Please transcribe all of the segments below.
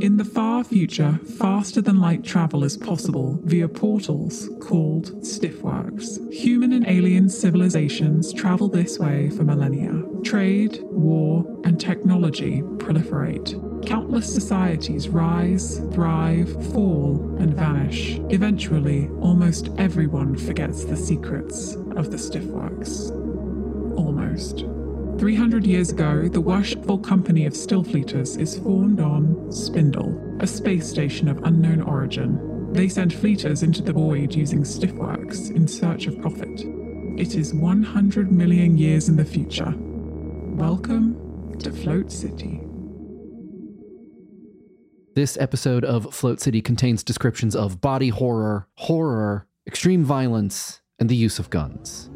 In the far future, faster than light travel is possible via portals called stillworks. Human and alien civilizations travel this way for millennia. Trade, war, and technology proliferate. Countless societies rise, thrive, fall, and vanish. Eventually, almost everyone forgets the secrets of the stillworks. Almost. 300 years ago, the worshipful company of Stillfleeters is formed on Spindle, a space station of unknown origin. They send fleeters into the void using stillworks in search of profit. It is 100 million years in the future. Welcome to Float City. This episode of Float City contains descriptions of body horror, horror, extreme violence, and the use of guns.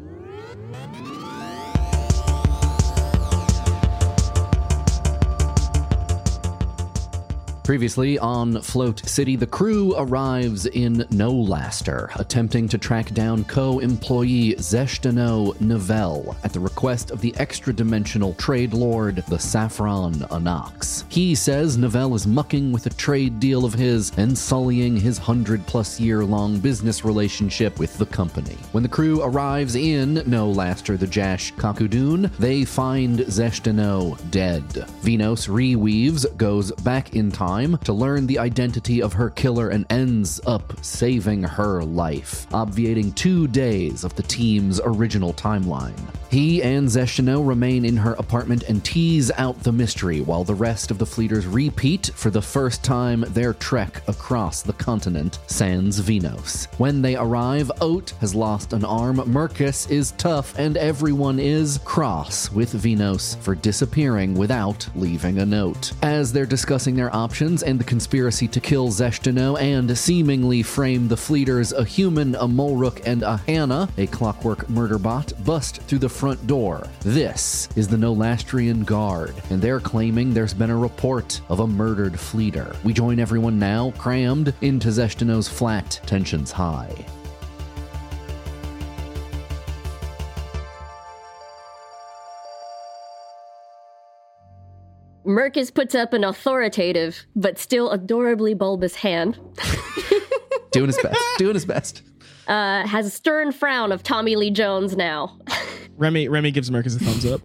Previously on Float City, the crew arrives in No Laster, attempting to track down co employee Zeshtino Novell at the request of the extra dimensional trade lord, the Saffron Anax. He says Novell is mucking with a trade deal of his and sullying his hundred plus year long business relationship with the company. When the crew arrives in No Laster, the Jash Kakudun, they find Zeshtino dead. Venos reweaves, goes back in time to learn the identity of her killer and ends up saving her life, obviating two days of the team's original timeline. He and Zeshino remain in her apartment and tease out the mystery while the rest of the fleeters repeat for the first time their trek across the continent sans Venos. When they arrive, Oat has lost an arm, Mercus is tough, and everyone is cross with Venos for disappearing without leaving a note. As they're discussing their options and the conspiracy to kill Zeshtino and seemingly frame the fleeters, a human, a Molruk, and a Hannah, a clockwork murder bot, bust through the front door. This is the Nolastrian Guard, and they're claiming there's been a report of a murdered fleeter. We join everyone now, crammed into Zeshtino's flat, tensions high. Mercus puts up an authoritative but still adorably bulbous hand. doing his best. Doing his best. Uh, has a stern frown of Tommy Lee Jones now. Remy Remy gives Mercus a thumbs up.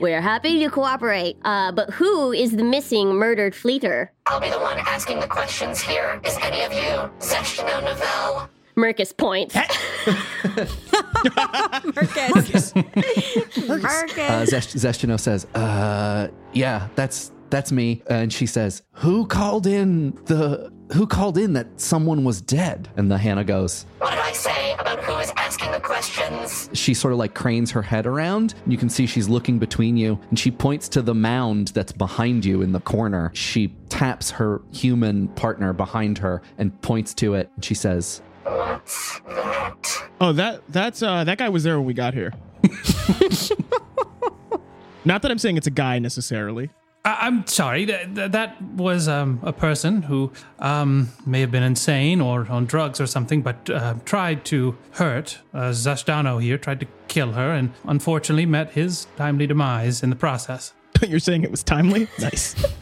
We're happy to cooperate. Uh, but who is the missing murdered fleeter? I'll be the one asking the questions here. Is any of you Zeshtino Novell? Mercus points. Mercus. Mercus. Uh, Zesh- says, uh, yeah, that's that's me. And she says, who called in the who called in that someone was dead? And the Hannah goes, What did I say about who is asking the questions? she sort of like cranes her head around. And you can see she's looking between you, and she points to the mound that's behind you in the corner. She taps her human partner behind her and points to it. And she says, What's that? Oh, that that's uh that guy was there when we got here. Not that I'm saying it's a guy necessarily. I- I'm sorry. That, that- that was um, a person who um, may have been insane or on drugs or something, but uh, tried to hurt uh, Zashdano here, tried to kill her, and unfortunately met his timely demise in the process. You're saying it was timely? Nice.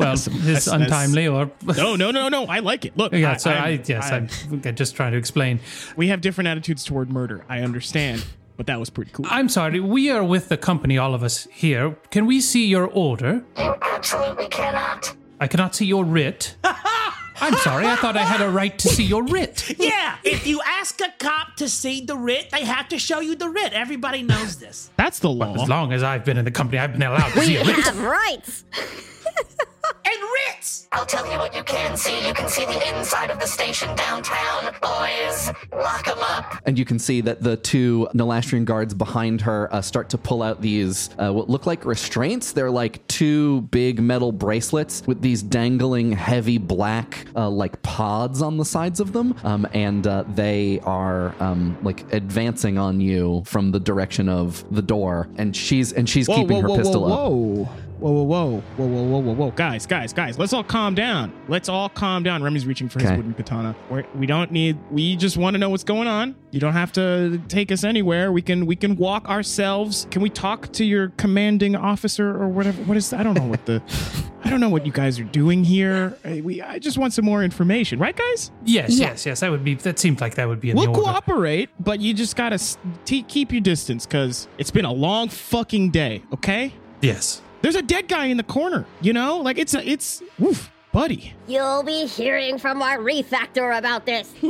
Well, it's that's- untimely or. no, no, no, no. I like it. Look, Yeah, I, so I, I- yes, I- I'm, I'm just trying to explain. we have different attitudes toward murder. I understand, but that was pretty cool. I'm sorry, we are with the company, all of us here. Can we see your order? You absolutely cannot. I cannot see your writ. I'm sorry, I thought I had a right to see your writ. Yeah, if you ask a cop to see the writ, they have to show you the writ. Everybody knows this. That's the law. As long as I've been in the company, I've been allowed to We see a writ. We have rights. And Ritz! I'll tell you what you can see. You can see the inside of the station downtown. Boys, lock 'em up. and you can see that the two Nolastrian guards behind her uh, start to pull out these uh, what look like restraints. They're like two big metal bracelets with these dangling, heavy black uh, like pods on the sides of them, um, and uh, they are um, like advancing on you from the direction of the door. And she's and she's whoa, keeping whoa, her whoa, pistol whoa, up. Whoa. whoa, whoa, whoa, whoa, whoa, whoa, whoa, whoa, guys, guys, guys, let's all calm down. Let's all calm down. Remy's reaching for his Okay. wooden katana. We're, we don't need. We just want to know what's going on. You don't have to take us anywhere. We can we can walk ourselves. Can we talk to your commanding officer or whatever? What is? I don't know what the. I don't know what you guys are doing here. I, we I just want some more information, right, guys? Yes, Yeah. yes, yes. That would be. That seemed like that would be in We'll the order. cooperate, but you just gotta s- t- keep your distance because it's been a long fucking day. Okay. Yes. There's a dead guy in the corner. You know, like it's a it's. woof, buddy. You'll be hearing from our refactor about this.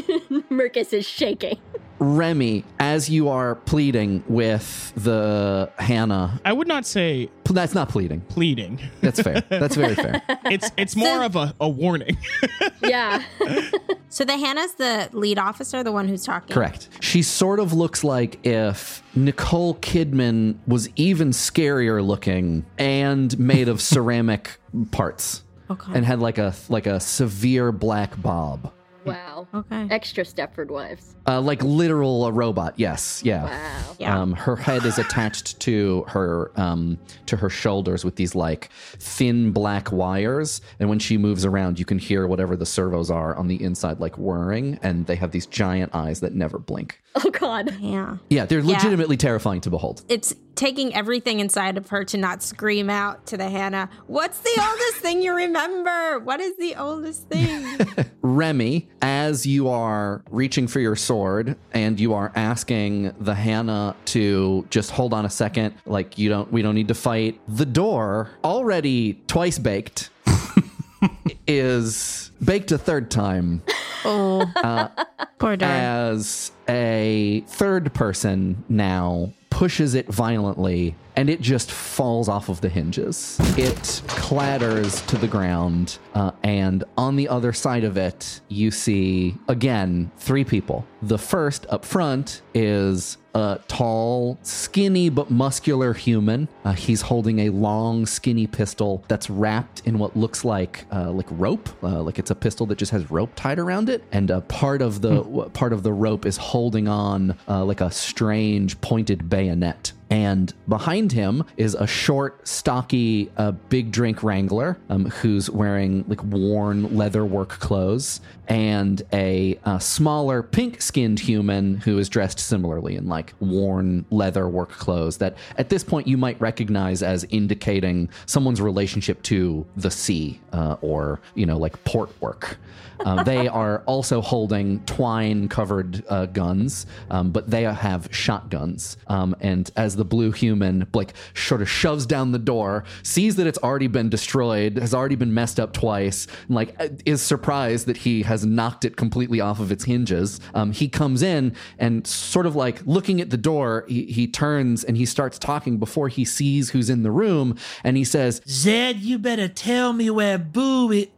Mercus is shaking. Remy, as you are pleading with the Hannah, I would not say pl- that's not pleading. pleading. That's fair. That's very fair. It's it's more of a, a warning. Yeah. So the Hannah's the lead officer, the one who's talking. Correct. She sort of looks like if Nicole Kidman was even scarier looking and made of ceramic parts oh, Okay. and had like a like a severe black bob. Wow. Okay. Extra Stepford wives. Uh, like literal a robot. Yes. Yeah. Wow. Yeah. Um, her head is attached to her um, to her shoulders with these like thin black wires, and when she moves around, you can hear whatever the servos are on the inside like whirring, and they have these giant eyes that never blink. Oh God. yeah. Yeah, they're Yeah. legitimately terrifying to behold. It's taking everything inside of her to not scream out to the Hannah, What's the oldest thing you remember? What is the oldest thing? Remy, as you are reaching for your sword and you are asking the Hannah to just hold on a second, like you don't, we don't need to fight. The door, already twice baked, is baked a third time oh. Uh, Poor darn. as a third person now pushes it violently and it just falls off of the hinges. It clatters to the ground, uh, and on the other side of it, you see again three people. The first up front is a tall, skinny but muscular human. Uh, he's holding a long, skinny pistol that's wrapped in what looks like uh, like rope, uh, like it's a pistol that just has rope tied around it, and a part of the w- part of the rope is holding on uh, like a strange pointed bayonet. And behind him is a short, stocky, uh, big drink wrangler um, who's wearing like worn leather work clothes, and a, uh smaller, pink skinned human who is dressed similarly in like worn leather work clothes that at this point you might recognize as indicating someone's relationship to the sea uh, or, you know, like port work. Uh, they are also holding twine covered uh, guns, um, but they have shotguns. Um, and as the blue human, like, sort of shoves down the door, sees that it's already been destroyed, has already been messed up twice, and, like, is surprised that he has knocked it completely off of its hinges. Um, he comes in and, sort of like looking at the door, he, he turns and he starts talking before he sees who's in the room. And he says, Zed, you better tell me where Boo is.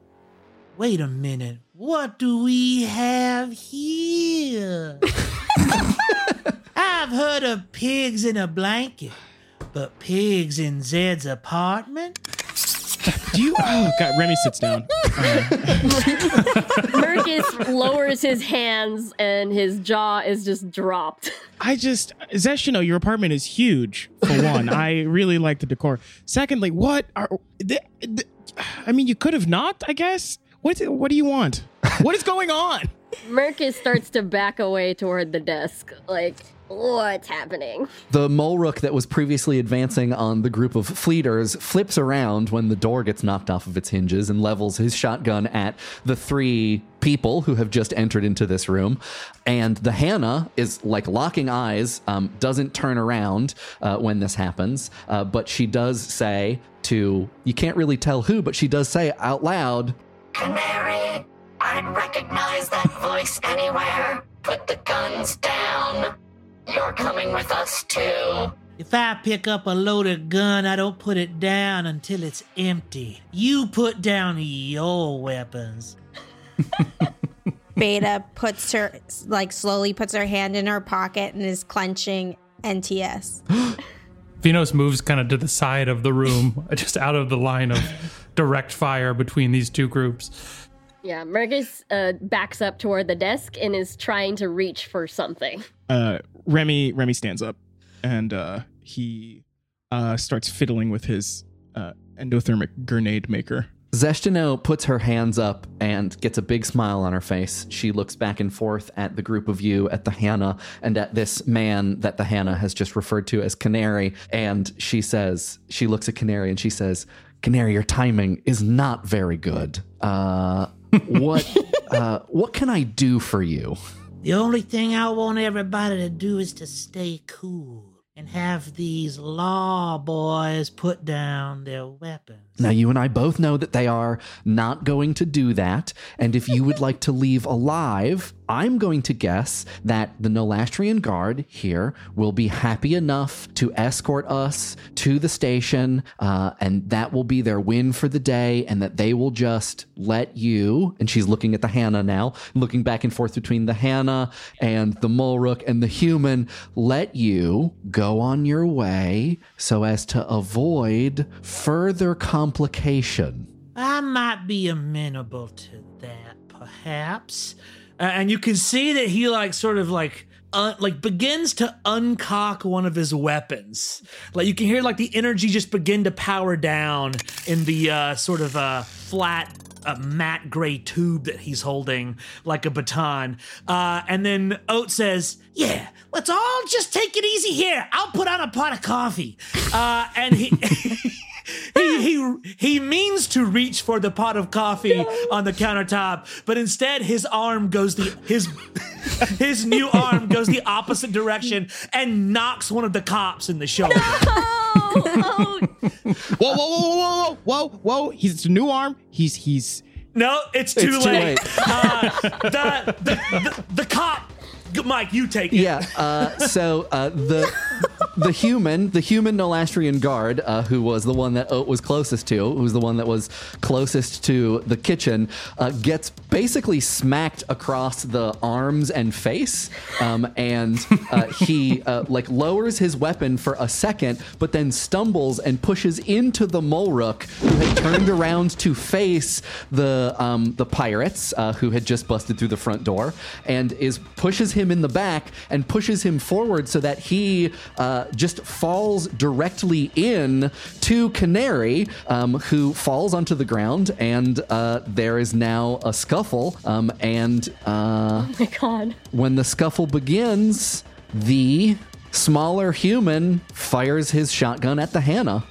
Wait a minute. What do we have here? I've heard of pigs in a blanket, but pigs in Zed's apartment? Do you? Oh God, Remy sits down. Mercus lowers his hands and his jaw is just dropped. I just, Zeshino, your apartment is huge. For one, I really like the decor. Secondly, what are? The, the, I mean, you could have not. I guess. What? What do you want? What is going on? Mercus starts to back away toward the desk. Like, what's happening? The Mulrook that was previously advancing on the group of fleeters flips around when the door gets knocked off of its hinges and levels his shotgun at the three people who have just entered into this room. And the Hannah is like locking eyes, um, doesn't turn around uh, when this happens, uh, but she does say to, you can't really tell who, but she does say out loud, Canary, I'd recognize that voice anywhere. Put the guns down. You're coming with us too. If I pick up a loaded gun, I don't put it down until it's empty. You put down your weapons. Beta puts her, like, slowly puts her hand in her pocket and is clenching NTS. Venos moves kind of to the side of the room, just out of the line of direct fire between these two groups. Yeah, Mercus uh, backs up toward the desk and is trying to reach for something. Uh, Remy, Remy stands up, and uh, he uh, starts fiddling with his uh, endothermic grenade maker. Zeshtino puts her hands up and gets a big smile on her face. She looks back and forth at the group of you, at the Hannah, and at this man that the Hannah has just referred to as Canary. And she says, she looks at Canary and she says, Canary, your timing is not very good. Uh, what, uh, what can I do for you? The only thing I want everybody to do is to stay cool and have these law boys put down their weapons. Now, you and I both know that they are not going to do that. And if you would like to leave alive, I'm going to guess that the Nolastrian guard here will be happy enough to escort us to the station, uh, and that will be their win for the day, and that they will just let you, and she's looking at the Hannah now, looking back and forth between the Hannah and the Mulrook and the human, let you go on your way so as to avoid further complication. I might be amenable to that, perhaps. Uh, and you can see that he like sort of like uh, like begins to uncock one of his weapons. Like you can hear like the energy just begin to power down in the uh, sort of uh, flat. A matte gray tube that he's holding like a baton. Uh, and then Oat says, Yeah, let's all just take it easy here. I'll put on a pot of coffee. Uh, and he. he he he means to reach for the pot of coffee on the countertop, but instead his arm goes the his his new arm goes the opposite direction and knocks one of the cops in the shoulder. Oh, Whoa, whoa, whoa, whoa, whoa, whoa, whoa! He's it's a new arm. He's he's. No, it's too It's too late. late. Uh, the, the, the the cop, Mike, you take it. Yeah. Uh, so uh, the the human, the human Nolastrian guard, uh, who was the one that Oat was closest to, who was the one that was closest to the kitchen, uh, gets basically smacked across the arms and face, um, and uh, he uh, like lowers his weapon for a second, but then stumbles and pushes into the Mulrook, who had turned around to face the um, the pirates, uh, who had just busted through the front door, and is pushes him in the back and pushes him forward so that he uh, just falls directly in to Canary, um, who falls onto the ground, and uh, there is now a scuffle. Um, and uh, my God. when the scuffle begins, the smaller human fires his shotgun at the Hannah.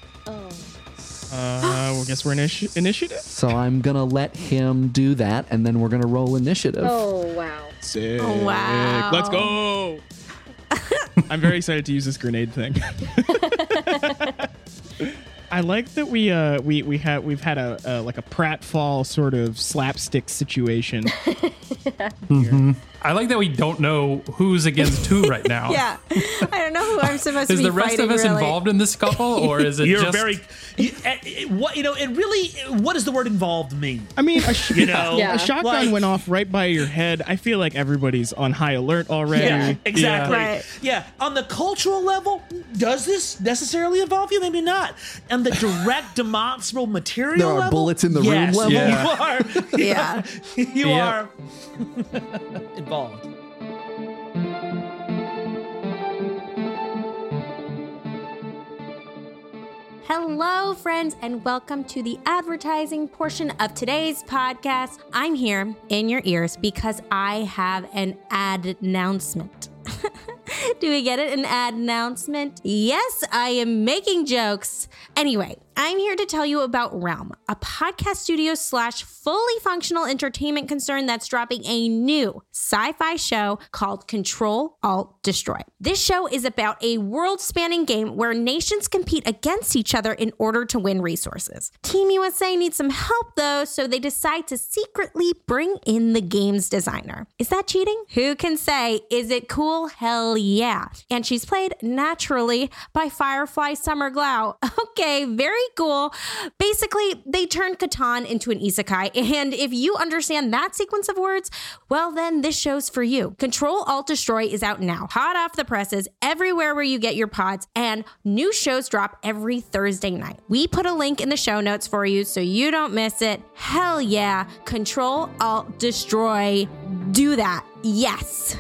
Uh, well, guess we're initi- initiative. So I'm gonna let him do that, and then we're gonna roll initiative. Oh, wow. Sick. wow. Let's go. I'm very excited to use this grenade thing. I like that we uh we we have we've had a, a like a pratfall sort of slapstick situation. I like that we don't know who's against who right now. Yeah. I don't know who I'm supposed to be. Is the rest fighting, of us really. involved in this scuffle, or is it You're just very. You, eh, what you know? It really. What does the word involved mean? I mean, a, sh- You know, Yeah. a shotgun like- went off right by your head. I feel like everybody's on high alert already. Yeah, exactly. Yeah. Right. Yeah, on the cultural level, does this necessarily involve you? Maybe not. And the direct demonstrable material There are level, bullets in the room yes, level? You are. Yeah. you Yep. are involved. Hello, friends, and welcome to the advertising portion of today's podcast. I'm here in your ears because I have an ad announcement. Do we get it? An ad announcement? Yes, I am making jokes. Anyway, I'm here to tell you about Realm, a podcast studio slash fully functional entertainment concern that's dropping a new sci fi show called Control Alt Destroy. This show is about a world spanning game where nations compete against each other in order to win resources. Team USA needs some help though, so they decide to secretly bring in the game's designer. Is that cheating? Who can say? Is it cool? Hell yeah. And she's played naturally by Firefly Summer Glau. Okay, very cool. Basically, they turned Catan into an isekai, and if you understand that sequence of words, well, then this show's for you. Control Alt Destroy is out now, hot off the presses, everywhere where you get your pods, and new shows drop every Thursday night. We put a link in the show notes for you so you don't miss it. Hell yeah. Control Alt Destroy. Do that. Yes.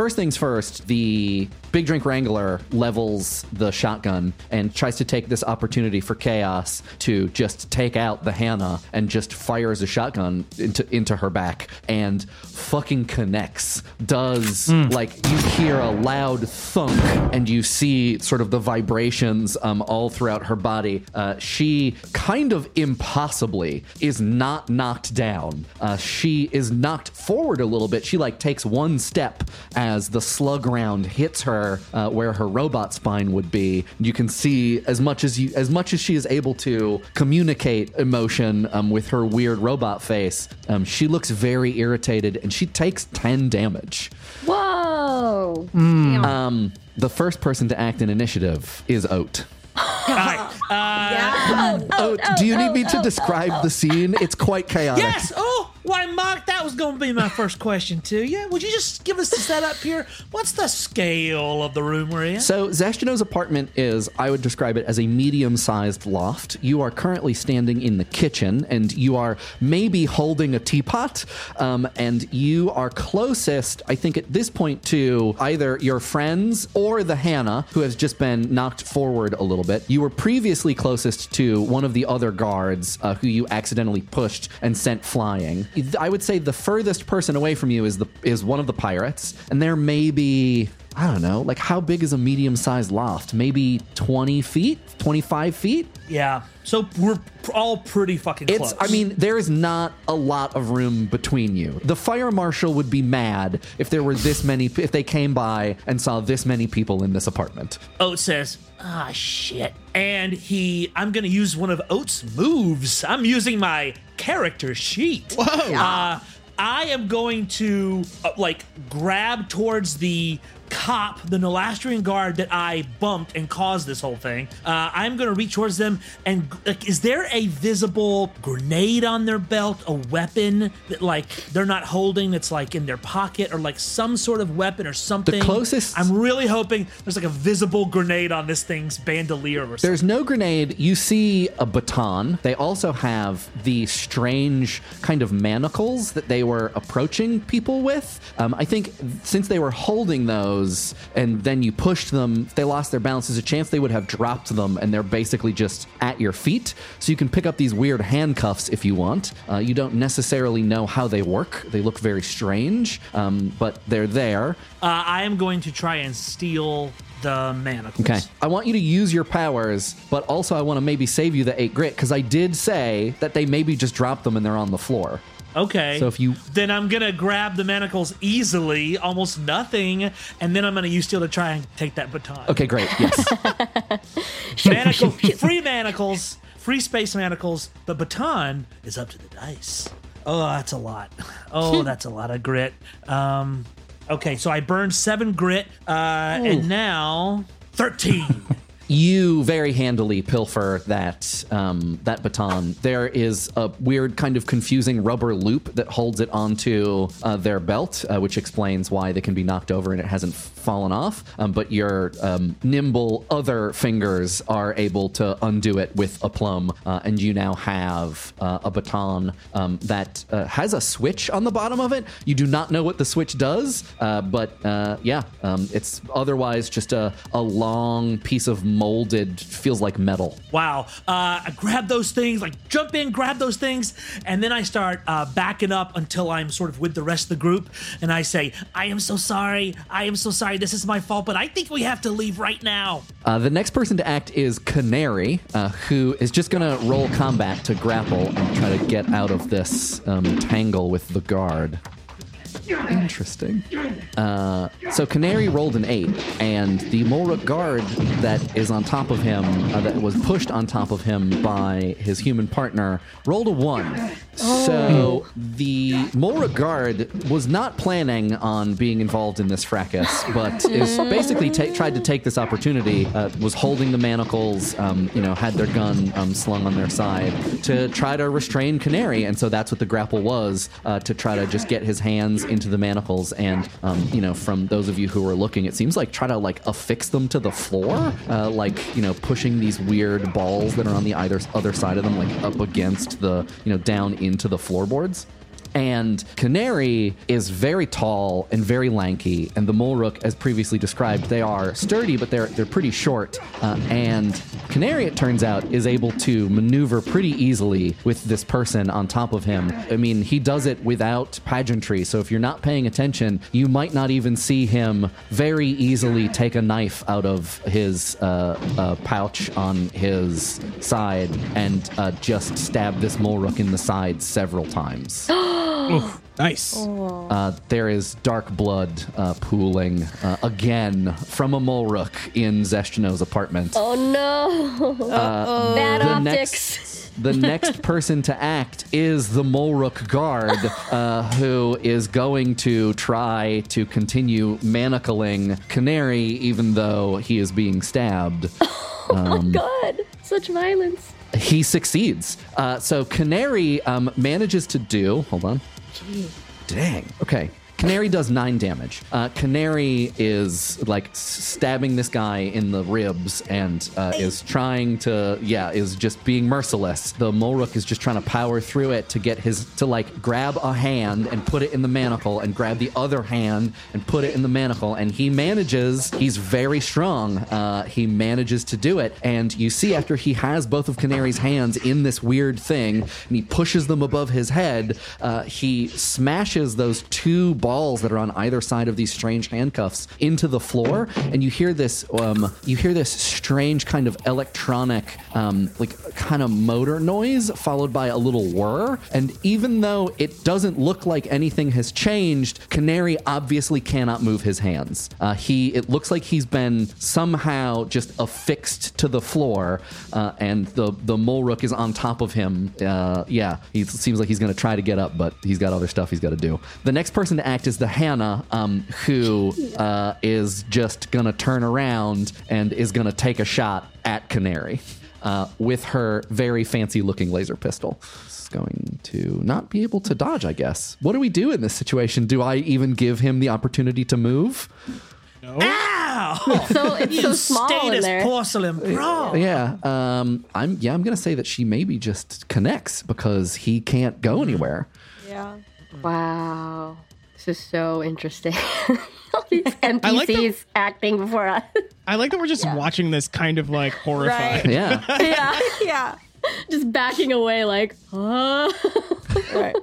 First things first, the Big Drink Wrangler levels the shotgun and tries to take this opportunity for chaos to just take out the Hannah and just fires a shotgun into into her back and fucking connects. Does like you hear a loud thunk and you see sort of the vibrations um, all throughout her body. Uh, she kind of impossibly is not knocked down. Uh, she is knocked forward a little bit. She like takes one step as the slug round hits her uh, where her robot spine would be. You can see as much as you as much as she is able to communicate emotion um, with her weird robot face. Um, she looks very irritated and she takes ten damage. Whoa! Um, the first person to act in initiative is Oat. All right. Uh, Oat, do you need me to describe the scene? It's quite chaotic. Yes. Oh, why, Mark? That was going to be my first question to you. Would you just give us the setup here? What's the scale of the room we're in? So Zashtino's apartment is, I would describe it as a medium-sized loft. You are currently standing in the kitchen, and you are maybe holding a teapot, um, and you are closest, I think, at this point to either your friends or the Hannah, who has just been knocked forward a little bit. You were previously closest to one of the other guards uh, who you accidentally pushed and sent flying. I would say the furthest person away from you is the is one of the pirates, and there may be I don't know, like how big is a medium sized loft? Maybe 20 feet, 25 feet? yeah. So we're all pretty fucking It's, close. I mean, there is not a lot of room between you. The fire marshal would be mad if there were this many, if they came by and saw this many people in this apartment. Oat says, ah, shit. And he, I'm going to use one of Oat's moves. I'm using my character sheet. Whoa. Uh, I am going to, uh, like, grab towards the cop, the Nolastrian guard that I bumped and caused this whole thing. Uh, I'm going to reach towards them and, like, is there a visible grenade on their belt, a weapon that, like, they're not holding that's, like, in their pocket or, like, some sort of weapon or something? The closest- I'm really hoping there's, like, a visible grenade on this thing's bandolier or something. There's no grenade. You see a baton. They also have the strange kind of manacles that they were approaching people with. Um, I think since they were holding those and then you pushed them, if they lost their balance. There's a chance they would have dropped them and they're basically just at your feet. So you can pick up these weird handcuffs if you want. Uh, you don't necessarily know how they work. They look very strange, um, but they're there. Uh, I am going to try and steal the manacles. Okay. I want you to use your powers, but also I want to maybe save you the eight grit because I did say that they maybe just drop them and they're on the floor. Okay. So if you- then I'm gonna grab the manacles easily, almost nothing, and then I'm gonna use steel to try and take that baton. Okay, great. Yes. Manacle, free manacles, free space manacles. The baton is up to the dice. Oh, that's a lot. Oh, that's a lot of grit. Um, okay, so I burned seven grit, uh, and now thirteen. You very handily pilfer that um, that baton. There is a weird kind of confusing rubber loop that holds it onto uh, their belt, uh, which explains why they can be knocked over and it hasn't fallen off. Um, but your um, nimble other fingers are able to undo it with aplomb, uh, and you now have uh, a baton um, that uh, has a switch on the bottom of it. You do not know what the switch does, uh, but uh, yeah, um, it's otherwise just a, a long piece of molded, feels like metal. Wow. Uh, I grab those things, like jump in, grab those things, and then I start backing up until I'm sort of with the rest of the group. And I say, I am so sorry. I am so sorry. This is my fault, but I think we have to leave right now. Uh, the next person to act is Canary, uh, who is just going to roll combat to grapple and try to get out of this um, tangle with the guard. Interesting. Uh, so Canary rolled an eight, and the Molruk guard that is on top of him, uh, that was pushed on top of him by his human partner, rolled a one. So the Molruk guard was not planning on being involved in this fracas, but is basically ta- tried to take this opportunity. Uh, was holding the manacles, um, you know, had their gun um, slung on their side to try to restrain Canary, and so that's what the grapple was uh, to try to just get his hands into the manacles. And um, you know, from those of you who are looking, it seems like try to like affix them to the floor, uh, like you know, pushing these weird balls that are on the either other side of them, like up against the you know down into the floorboards. And Canary is very tall and very lanky, and the Molrook, as previously described, they are sturdy, but they're they're pretty short. Uh, and Canary, it turns out, is able to maneuver pretty easily with this person on top of him. I mean, he does it without pageantry, so if you're not paying attention, you might not even see him very easily take a knife out of his uh, uh, pouch on his side and uh, just stab this Molrook in the side several times. Nice. Uh, there is dark blood uh, pooling uh, again from a Molrook in Zeshtino's apartment. Oh no! Bad the optics. next the next person to act is the Molrook guard, uh, who is going to try to continue manacling Canary, even though he is being stabbed. Oh god, such violence. He succeeds. Uh, so Canary um, manages to do. Hold on. Dang. Okay. Canary does nine damage. Uh, Canary is like stabbing this guy in the ribs and uh, is trying to, yeah, is just being merciless. The Molrook is just trying to power through it to get his, to like grab a hand and put it in the manacle and grab the other hand and put it in the manacle. And he manages, he's very strong. Uh, he manages to do it. And you see, after he has both of Canary's hands in this weird thing and he pushes them above his head, uh, he smashes those two balls that are on either side of these strange handcuffs into the floor. And you hear this, um, you hear this strange kind of electronic, um, like kind of motor noise followed by a little whir. And even though it doesn't look like anything has changed, Canary obviously cannot move his hands. Uh, he, it looks like he's been somehow just affixed to the floor, uh, and the the Molrook is on top of him. Uh, yeah, he seems like he's going to try to get up, but he's got other stuff he's got to do. The next person to act is the Hannah, um, who uh, is just going to turn around and is going to take a shot at Canary uh, with her very fancy looking laser pistol. It's going to not be able to dodge, I guess. What do we do in this situation? Do I even give him the opportunity to move? Ow! So it's so you small in status there. porcelain bro. Yeah, um, I'm. Yeah, I'm gonna say that she maybe just connects because he can't go anywhere. Yeah. Wow, this is so interesting. All these NPCs I like the- acting before us. I like that we're just watching this kind of like horrified. Yeah, yeah, Yeah. just backing away, like, huh? Right.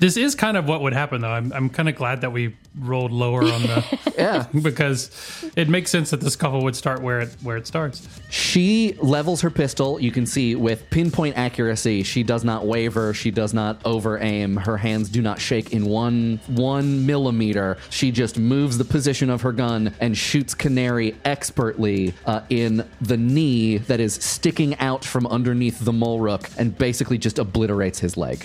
This is kind of what would happen, though. I'm, I'm kind of glad that we rolled lower on the yeah. because it makes sense that the scuffle would start where it where it starts. She levels her pistol. You can see with pinpoint accuracy. She does not waver. She does not over aim. Her hands do not shake in one one millimeter. She just moves the position of her gun and shoots Canary expertly uh, in the knee that is sticking out from underneath the mole rook and basically just obliterates his leg.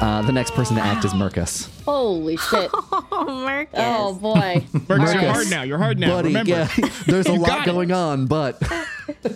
Uh, the next person to act is Mercus. Holy shit! Oh, Marcus. Oh boy. Marcus, you're hard now. You're hard now. Buddy, Remember. yeah, there's a lot it. going on, but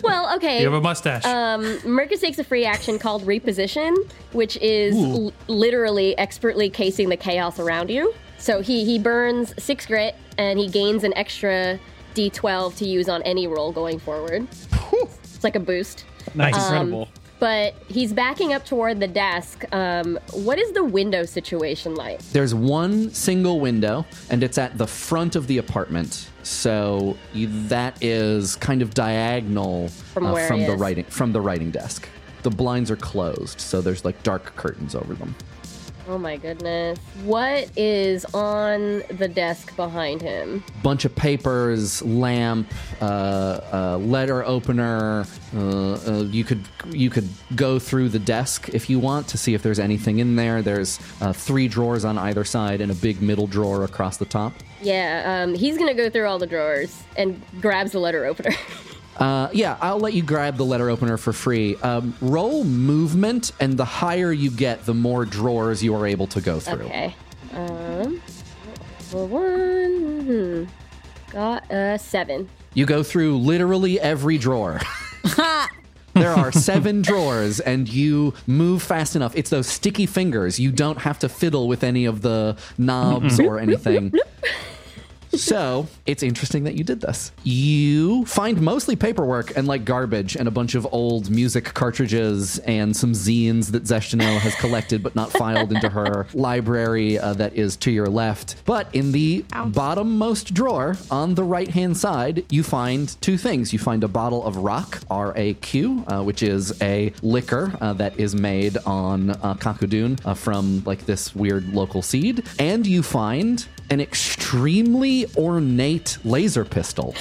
Well, okay. You have a mustache. Um, Mercus takes a free action called Reposition, which is l- literally expertly casing the chaos around you. So he, he burns six grit and he gains an extra d12 to use on any roll going forward. It's like a boost. Nice. Um, Incredible. But he's backing up toward the desk. Um, what is the window situation like? There's one single window, and it's at the front of the apartment. So you, that is kind of diagonal From uh, from the is. writing from the writing desk. The blinds are closed, so there's like dark curtains over them. Oh my goodness. What is on the desk behind him? Bunch of papers, lamp, uh, uh, letter opener. Uh, uh, you could you could go through the desk if you want to see if there's anything in there. There's uh, three drawers on either side and a big middle drawer across the top. Yeah, um, he's gonna go through all the drawers and grabs the letter opener. Uh, yeah, I'll let you grab the letter opener for free. Um, roll movement, and the higher you get, the more drawers you are able to go through. okay. Um, for one, hmm, got a seven. You go through literally every drawer. there are seven drawers, and you move fast enough. It's those sticky fingers. You don't have to fiddle with any of the knobs or anything. so it's interesting that you did this. You find mostly paperwork and like garbage and a bunch of old music cartridges and some zines that Zeshtino has collected but not filed into her library uh, that is to your left. But in the bottommost drawer on the right hand side, you find two things. You find a bottle of Raq, R A Q, uh, which is a liquor uh, that is made on uh, Kakudun uh, from like this weird local seed. And you find an extremely ornate laser pistol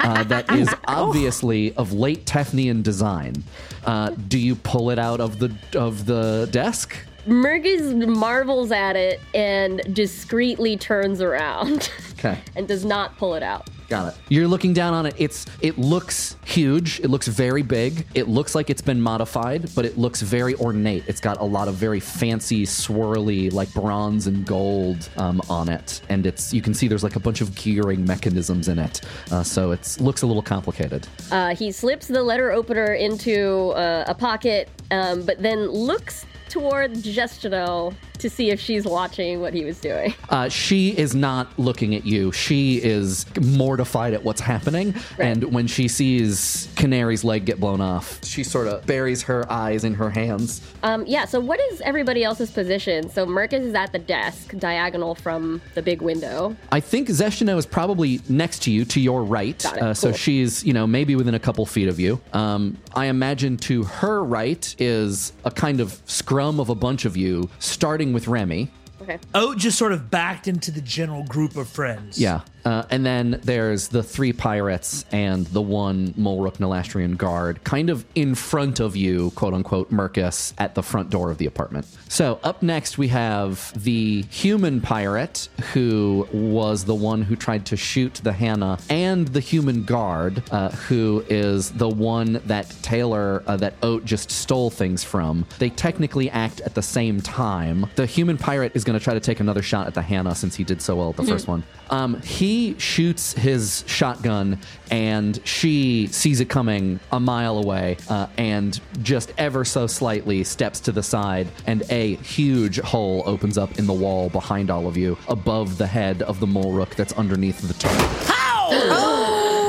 uh, that is obviously of late Tefnian design. Uh, do you pull it out of the of the desk? Mercus marvels at it and discreetly turns around Okay. and does not pull it out. Got it. You're looking down on it. It's it looks huge. It looks very big. It looks like it's been modified, but it looks very ornate. It's got a lot of very fancy, swirly, like bronze and gold um, on it, and it's you can see there's like a bunch of gearing mechanisms in it. Uh, so it looks a little complicated. Uh, he slips the letter opener into uh, a pocket, um, but then looks toward Justino to see if she's watching what he was doing. Uh, she is not looking at you. She is mortified at what's happening. And when she sees Canary's leg get blown off, she sort of buries her eyes in her hands. Um, yeah, so what is everybody else's position? So Mercus is at the desk, diagonal from the big window. I think Zeshtino is probably next to you, to your right. Got it. Uh, so she's, you know, maybe within a couple feet of you. Um, I imagine to her right is a kind of scrum of a bunch of you, starting with Remy. Okay. Oat just sort of backed into the general group of friends. Yeah. Uh, and then there's the three pirates and the one Mulrook Nalastrian guard kind of in front of you, quote unquote, Mercus, at the front door of the apartment. So up next, we have the human pirate who was the one who tried to shoot the Hannah, and the human guard uh, who is the one that Taylor, uh, that Oat just stole things from. They technically act at the same time. The human pirate is going to try to take another shot at the Hannah since he did so well at the first one. Um, he shoots his shotgun, and she sees it coming a mile away, uh, and just ever so slightly steps to the side, and a huge hole opens up in the wall behind all of you, above the head of the mole rook that's underneath the turret.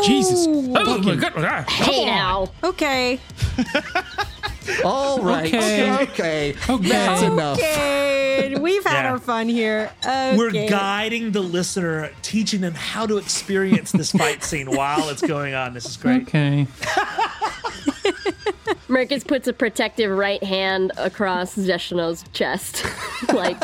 Jesus. Oh my god. Hey now. Okay. All right, Okay. okay, Okay. that's enough. Okay. We've had Yeah. our fun here. Okay. We're guiding the listener, teaching them how to experience this fight scene while it's going on. This is great. Okay. Mercus puts a protective right hand across Zeshino's chest. like,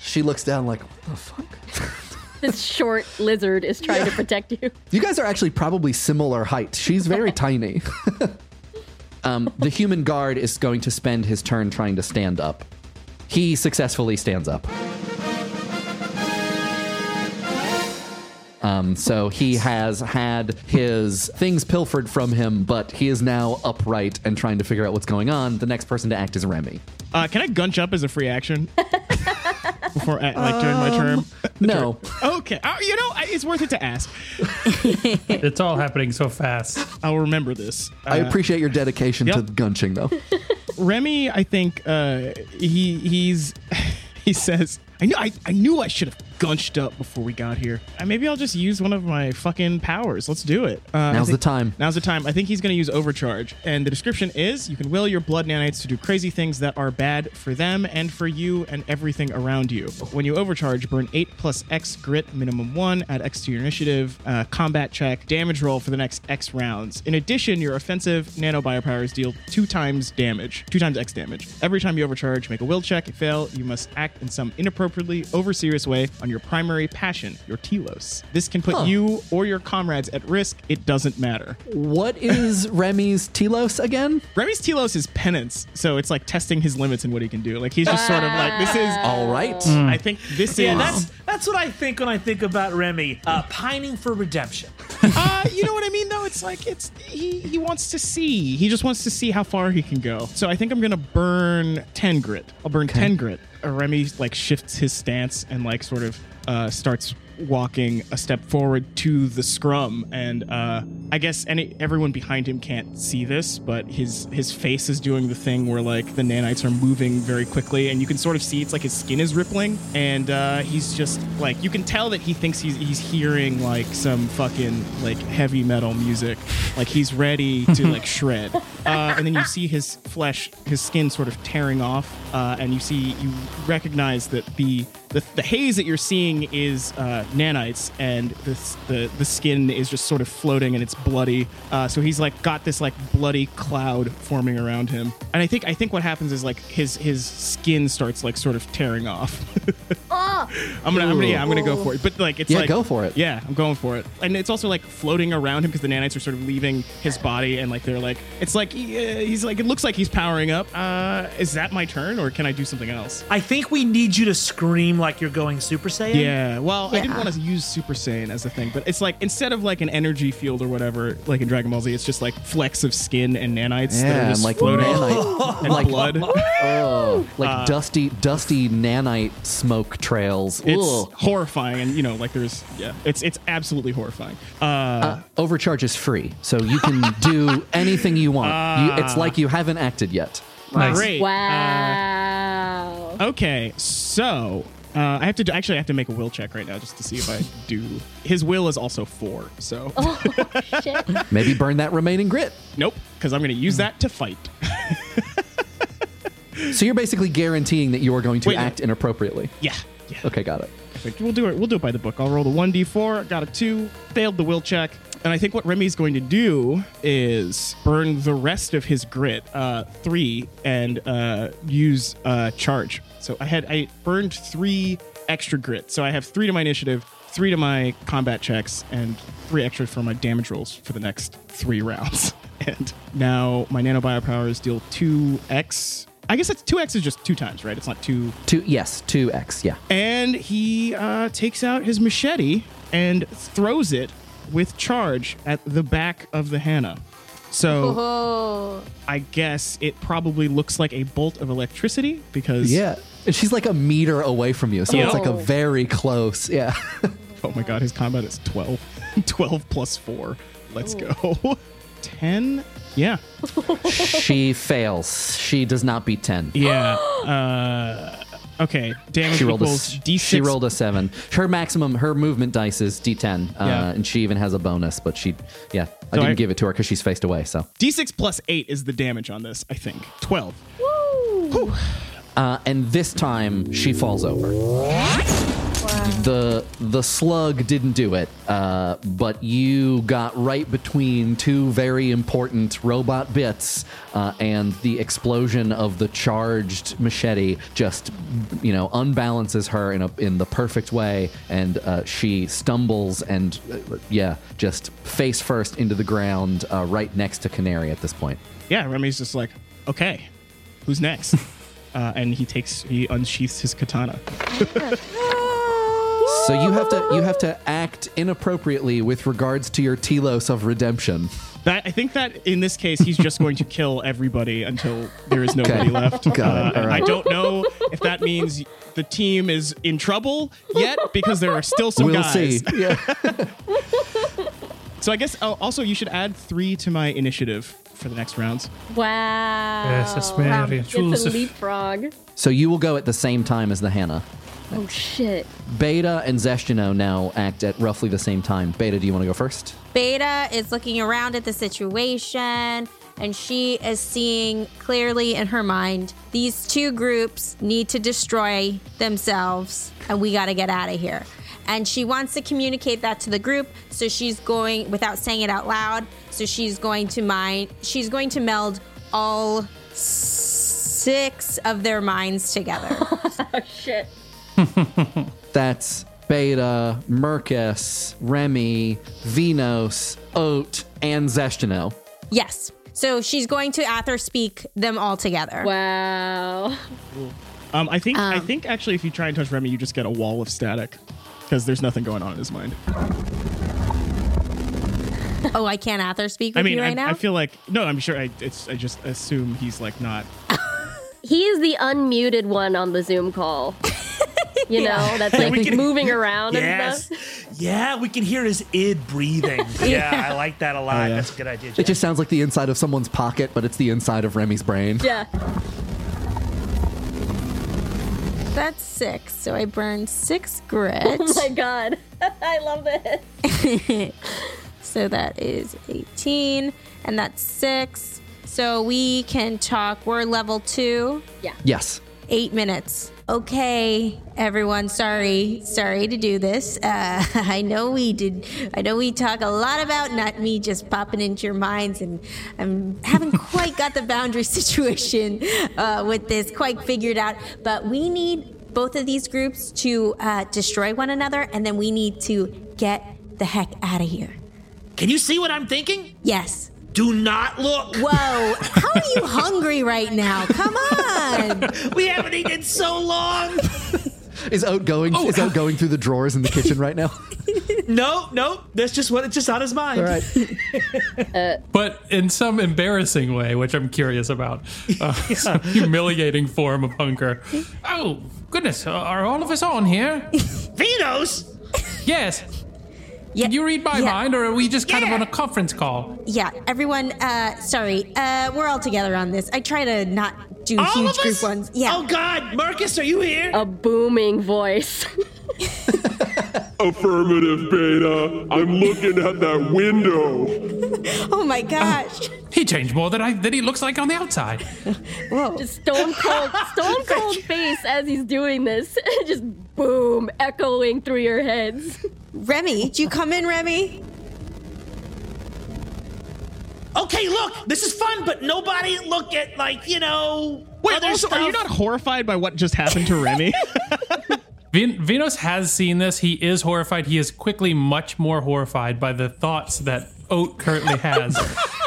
She looks down like, what the fuck? this short lizard is trying to protect you. You guys are actually probably similar height. She's very tiny. Um, the human guard is going to spend his turn trying to stand up. He successfully stands up. Um, so he has had his things pilfered from him, but he is now upright and trying to figure out what's going on. The next person to act is Remy. Uh, can I gunch up as a free action before, uh, like during my term? No, Okay. Uh, you know, I- it's worth it to ask. It's all happening so fast. I'll remember this. I Uh, appreciate your dedication to yep. gunching, though. Remy, I think uh, he he's he says, I knew I, I knew I should have gunched up before we got here. Uh, maybe I'll just use one of my fucking powers. Let's do it. Uh, Now's think- the time. Now's the time. I think he's going to use overcharge. And the description is you can will your blood nanites to do crazy things that are bad for them and for you and everything around you. When you overcharge, burn 8 plus X grit, minimum 1, add X to your initiative, uh, combat check, damage roll for the next X rounds. In addition, your offensive nano biopowers deal 2 times damage, 2 times X damage. Every time you overcharge, make a will check. If fail, you must act in some inappropriately over serious way on your primary passion, your telos. This can put you or your comrades at risk. It doesn't matter. what is Remy's telos again? Remy's telos is penance, so it's like testing his limits and what he can do. Like he's just sort of like this is. All right. I think this Yeah, is. that's that's what I think when I think about Remy, uh, pining for redemption. uh, you know what I mean, though. It's like it's he he wants to see. He just wants to see how far he can go. So I think I'm gonna burn ten grit. I'll burn ten grit. Remy like shifts his stance and like sort of uh, starts walking a step forward to the scrum, and uh, I guess any everyone behind him can't see this, but his his face is doing the thing where like the nanites are moving very quickly, and you can sort of see it's like his skin is rippling, and uh, he's just like you can tell that he thinks he's he's hearing like some fucking like heavy metal music, like he's ready to like shred, uh, and then you see his flesh, his skin sort of tearing off, uh, and you see you recognize that the the, the haze that you're seeing is uh, nanites, and this, the the skin is just sort of floating and it's bloody. Uh, so he's like got this like bloody cloud forming around him, and I think I think what happens is like his his skin starts like sort of tearing off. Oh, I'm gonna, I'm gonna, yeah, I'm gonna go for it. But like, it's Yeah, like, go for it. Yeah, I'm going for it. And it's also like floating around him because the nanites are sort of leaving his body, and like they're like, it's like he- he's like, it looks like he's powering up. Uh, is that my turn, or can I do something else? I think we need you to scream like you're going Super Saiyan. Yeah. Well, I didn't want to use Super Saiyan as a thing, but it's like instead of like an energy field or whatever, like in Dragon Ball Z, it's just like flecks of skin and nanites that Yeah, are and just like floating nanite, and like blood. oh, like dusty, dusty nanite smoke trails. It's Ugh. horrifying, and you know, like there's yeah, it's it's absolutely horrifying. Uh, Uh, overcharge is free, so you can do anything you want. you, it's like you haven't acted yet. Nice. great. Uh, wow. Okay, so uh, I have to do, actually I have to make a will check right now just to see if I do. His will is also four, so Oh, Shit. Maybe burn that remaining grit. nope, because I'm going to use that to fight. So you're basically guaranteeing that you are going to Wait, no. act inappropriately. Yeah, yeah. Okay, got it. Perfect. We'll do it. We'll do it by the book. I'll roll the one d4. Got a two. Failed the will check. And I think what Remy's going to do is burn the rest of his grit, uh, three, and uh, use uh, charge. So I had I burned three extra grit. So I have three to my initiative, three to my combat checks, and three extra for my damage rolls for the next three rounds. And now my nanobio powers deal two x. I guess it's two x is just two times, right? It's not two Two, yes, two X. Yeah. and he uh, takes out his machete and throws it with charge at the back of the Hannah. So Oh. I guess it probably looks like a bolt of electricity because Yeah. And she's like a meter away from you, so it's like a Oh. very close. Yeah. oh my god, his combat is 12. 12 plus 4. Let's go. 10? Yeah. she fails. She does not beat ten. Yeah. Uh, okay. Damage She rolled a equals s- D6. she rolled a seven. Her maximum, her movement dice is D10, uh, Yeah. and she even has a bonus. But she, yeah, I So didn't I- give it to her because she's faced away. So, D6 plus 8 is the damage on this, I think. 12. Uh, and this time she falls over. The the slug didn't do it, uh, but you got right between two very important robot bits, uh, and the explosion of the charged machete just, you know, unbalances her in a in the perfect way, and uh, she stumbles and, uh, yeah, just face first into the ground, uh, right next to Canary at this point. yeah, Remy's just like, okay, who's next? uh, and he takes, he unsheaths his katana. So you have to you have to act inappropriately with regards to your telos of redemption. That I think that in this case, he's just going to kill everybody until there is nobody Okay. left. Uh, and I don't know if that means the team is in trouble yet because there are still some we'll guys. see. Yeah. So I guess oh, also you should add three to my initiative for the next rounds. Wow. Yes, that's very It's true. a leapfrog. So you will go at the same time as the Hannah. Oh shit. Beta and Zeshtino now act at roughly the same time. Beta, do you want to go first? Beta is looking around at the situation and she is seeing clearly in her mind these two groups need to destroy themselves and we got to get out of here. And she wants to communicate that to the group, so she's going without saying it out loud. So she's going to mind she's going to meld all six of their minds together. Oh shit. That's Beta, Mercus, Remy, Venos, Oat, and Zeshtino. yes. So she's going to Ather speak them all together. Wow. Um, I think I think actually if you try and touch Remy, you just get a wall of static because there's nothing going on in his mind. Oh, I can't Ather speak with I mean, you right I, now. I feel like no, I'm sure. I it's I just assume he's like not. He is the unmuted one on the Zoom call. you know, that's like can- moving around and Yes. stuff. Yeah, we can hear his id breathing. Yeah, I like that a lot. Oh, yeah. That's a good idea. It just sounds like the inside of someone's pocket, but it's the inside of Remy's brain. Yeah. That's six. So I burned six grit. Oh my god. I love this. so that is 18. And that's six. So we can talk. We're level two. Yeah. Yes. Eight minutes. Okay, everyone. Sorry, sorry to do this. Uh, I know we did. I know we talk a lot about not me just popping into your minds, and I haven't quite got the boundary situation uh, with this quite figured out. But we need both of these groups to uh, destroy one another, and then we need to get the heck out of here. Can you see what I'm thinking? Yes. Do not look. Whoa! How are you hungry right now? Come on. We haven't eaten in so long. Is Oat going? is Oat going through the drawers in the kitchen right now? no, no. That's just what it's just on his mind. All right. but in some embarrassing way, which I'm curious about. Uh, some humiliating form of hunger. Oh, goodness. Are all of us on here? Vinos. Yes. Yeah, Can you read my yeah. mind, or are we just kind of on a conference call? Yeah, everyone, uh, sorry. Uh, we're all together on this. I try to not do All huge of group us? ones. Yeah. Oh God, Mercus, are you here? A booming voice. Affirmative, Beta. I'm looking at that window. Oh my gosh. Uh, he changed more than I than he looks like on the outside. Whoa. Just stone cold, stone cold face as he's doing this. Just boom, echoing through your heads. Remy, did you come in, Remy? Okay, look, this is fun, but nobody look at like you know. Wait, other also, are you not horrified by what just happened to Remy? Vin- Vinos has seen this. He is horrified. He is quickly much more horrified by the thoughts that Oat currently has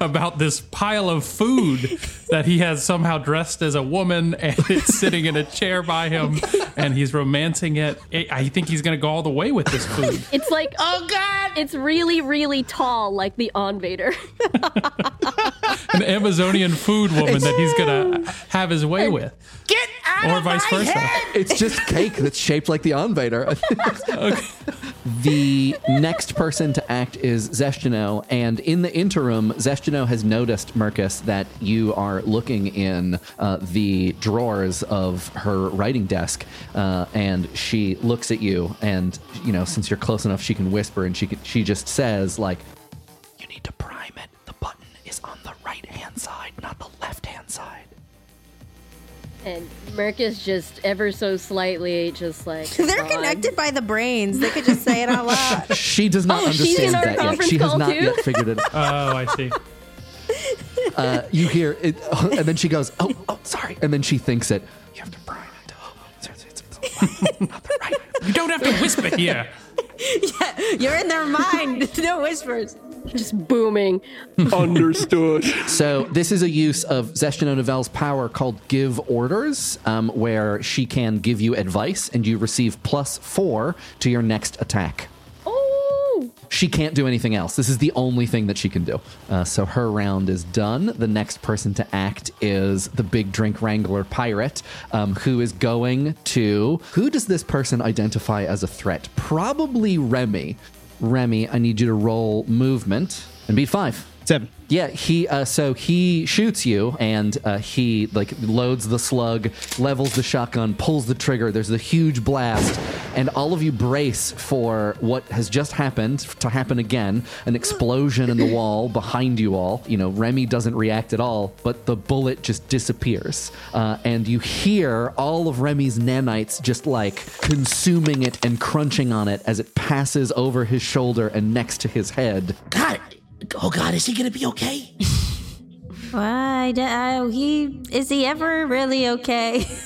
about this pile of food that he has somehow dressed as a woman and it's sitting in a chair by him and he's romancing it. I think he's going to go all the way with this food. It's like, Oh God! it's really, really tall, like the Invader. An Amazonian food woman that he's going to have his way with. Get out Or of vice my versa. head! It's just cake that's shaped like the Invader. The next person to act is Zeshtino, and in the interim, Zeshtino has noticed, Mercus, that you are looking in uh, the drawers of her writing desk, uh, and she looks at you, and you know, since you're close enough, she can whisper, and she can, she just says like, "You need to prime it. The button is on the right hand side, not the left hand side." And Mercus just ever so slightly, just like They're "God." connected by the brains. They could just say it out loud. She does not Oh, she's in understand our that yet. She has not too? yet figured it. out. Oh, I see. uh, you hear it, and then she goes, "Oh, oh, sorry," and then she thinks it. You have to prime it. Oh, it's- it's- it's not the right. You don't have to whisper here. You're in their mind. No whispers. Just booming. Understood. So this is a use of Zeshtino Novelle's power called Give Orders, um, where she can give you advice, and you receive plus four to your next attack. Oh, She can't do anything else. This is the only thing that she can do. Uh, so her round is done. The next person to act is the Big Drink Wrangler Pirate, um, who is going to. Who does this person identify as a threat? Probably Remy. Remy, I need you to roll movement and beat five. Seven. Yeah, he uh, so he shoots you and uh, he like loads the slug, levels the shotgun, pulls the trigger. There's a huge blast, and all of you brace for what has just happened to happen again. An explosion in the wall behind you all. You know, Remy doesn't react at all, but the bullet just disappears, uh, and you hear all of Remy's nanites just like consuming it and crunching on it as it passes over his shoulder and next to his head. God, oh God, is he gonna be okay? Why? d- uh, he is he ever really okay?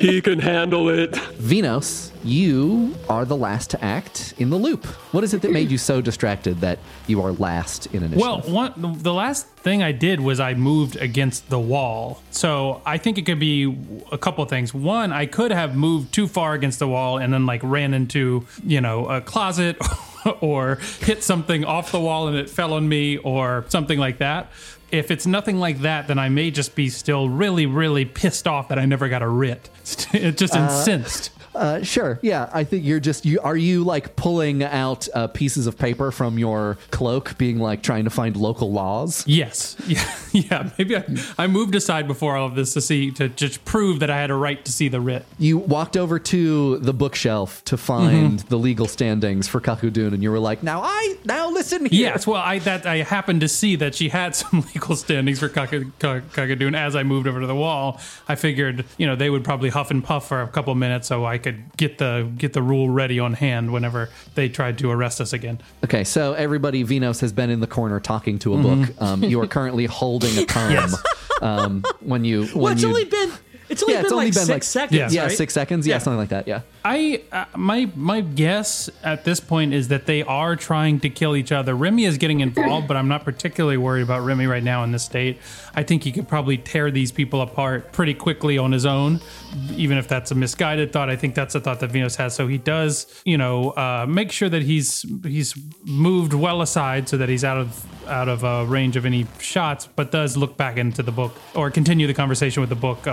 He can handle it. Vinos, you are the last to act in the loop. What is it that made you so distracted that you are last in initiative? Well, one the last thing I did was I moved against the wall. So I think it could be a couple things. One, I could have moved too far against the wall and then like ran into, you know, a closet or hit something off the wall and it fell on me or something like that. If it's nothing like that, then I may just be still really, really pissed off that I never got a writ. just uh, incensed. Uh, sure. Yeah, I think you're just. You are you like pulling out uh, pieces of paper from your cloak, being like trying to find local laws. Yes. Yeah. Yeah. Maybe I, I moved aside before all of this to see to just prove that I had a right to see the writ. You walked over to the bookshelf to find the legal standings for Kakudun, and you were like, "Now I now listen here." Yes. Well, I that I happened to see that she had some legal standings for Kaka- as I moved over to the wall. I figured, you know, they would probably huff and puff for a couple minutes so I could get the get the rule ready on hand whenever they tried to arrest us again. Okay, so everybody, Vinos has been in the corner talking to a book. Um, you are currently holding a tome. Yes. Um, when you when Well, it's you only been it's only Yeah, been it's only like been, six like- seconds. yeah right? six seconds yeah, Yeah. something like that yeah. I uh, my my guess at this point is that they are trying to kill each other. Remy is getting involved, but I'm not particularly worried about Remy right now in this state. I think he could probably tear these people apart pretty quickly on his own, even if that's a misguided thought. I think that's a thought that Venus has. So he does, you know, uh, make sure that he's he's moved well aside so that he's out of out of uh, range of any shots, but does look back into the book or continue the conversation with the book uh,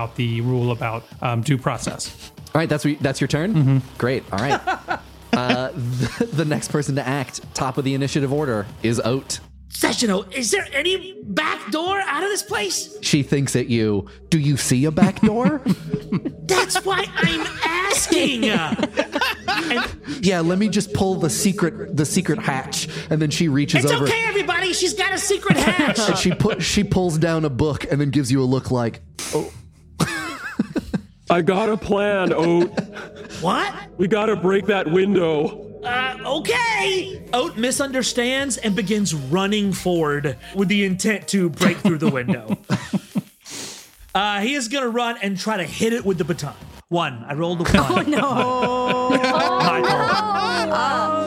about the rule about um, due process. All right, that's what- that's your turn. Mm-hmm. Great. All right. uh, the, the next person to act, top of the initiative order, is Oat. Sessional, is there any back door out of this place? She thinks at you. Do you see a back door? That's why I'm asking. yeah. Let me just pull the secret the secret hatch, and then she reaches it's over. okay, everybody. She's got a secret hatch. And she put she pulls down a book and then gives you a look like, oh, I got a plan, Oat. what? We gotta break that window. Uh, okay. Oat misunderstands and begins running forward with the intent to break through the window. uh, he is gonna run and try to hit it with the baton. One. I rolled a one. No. My fault. Out! Out!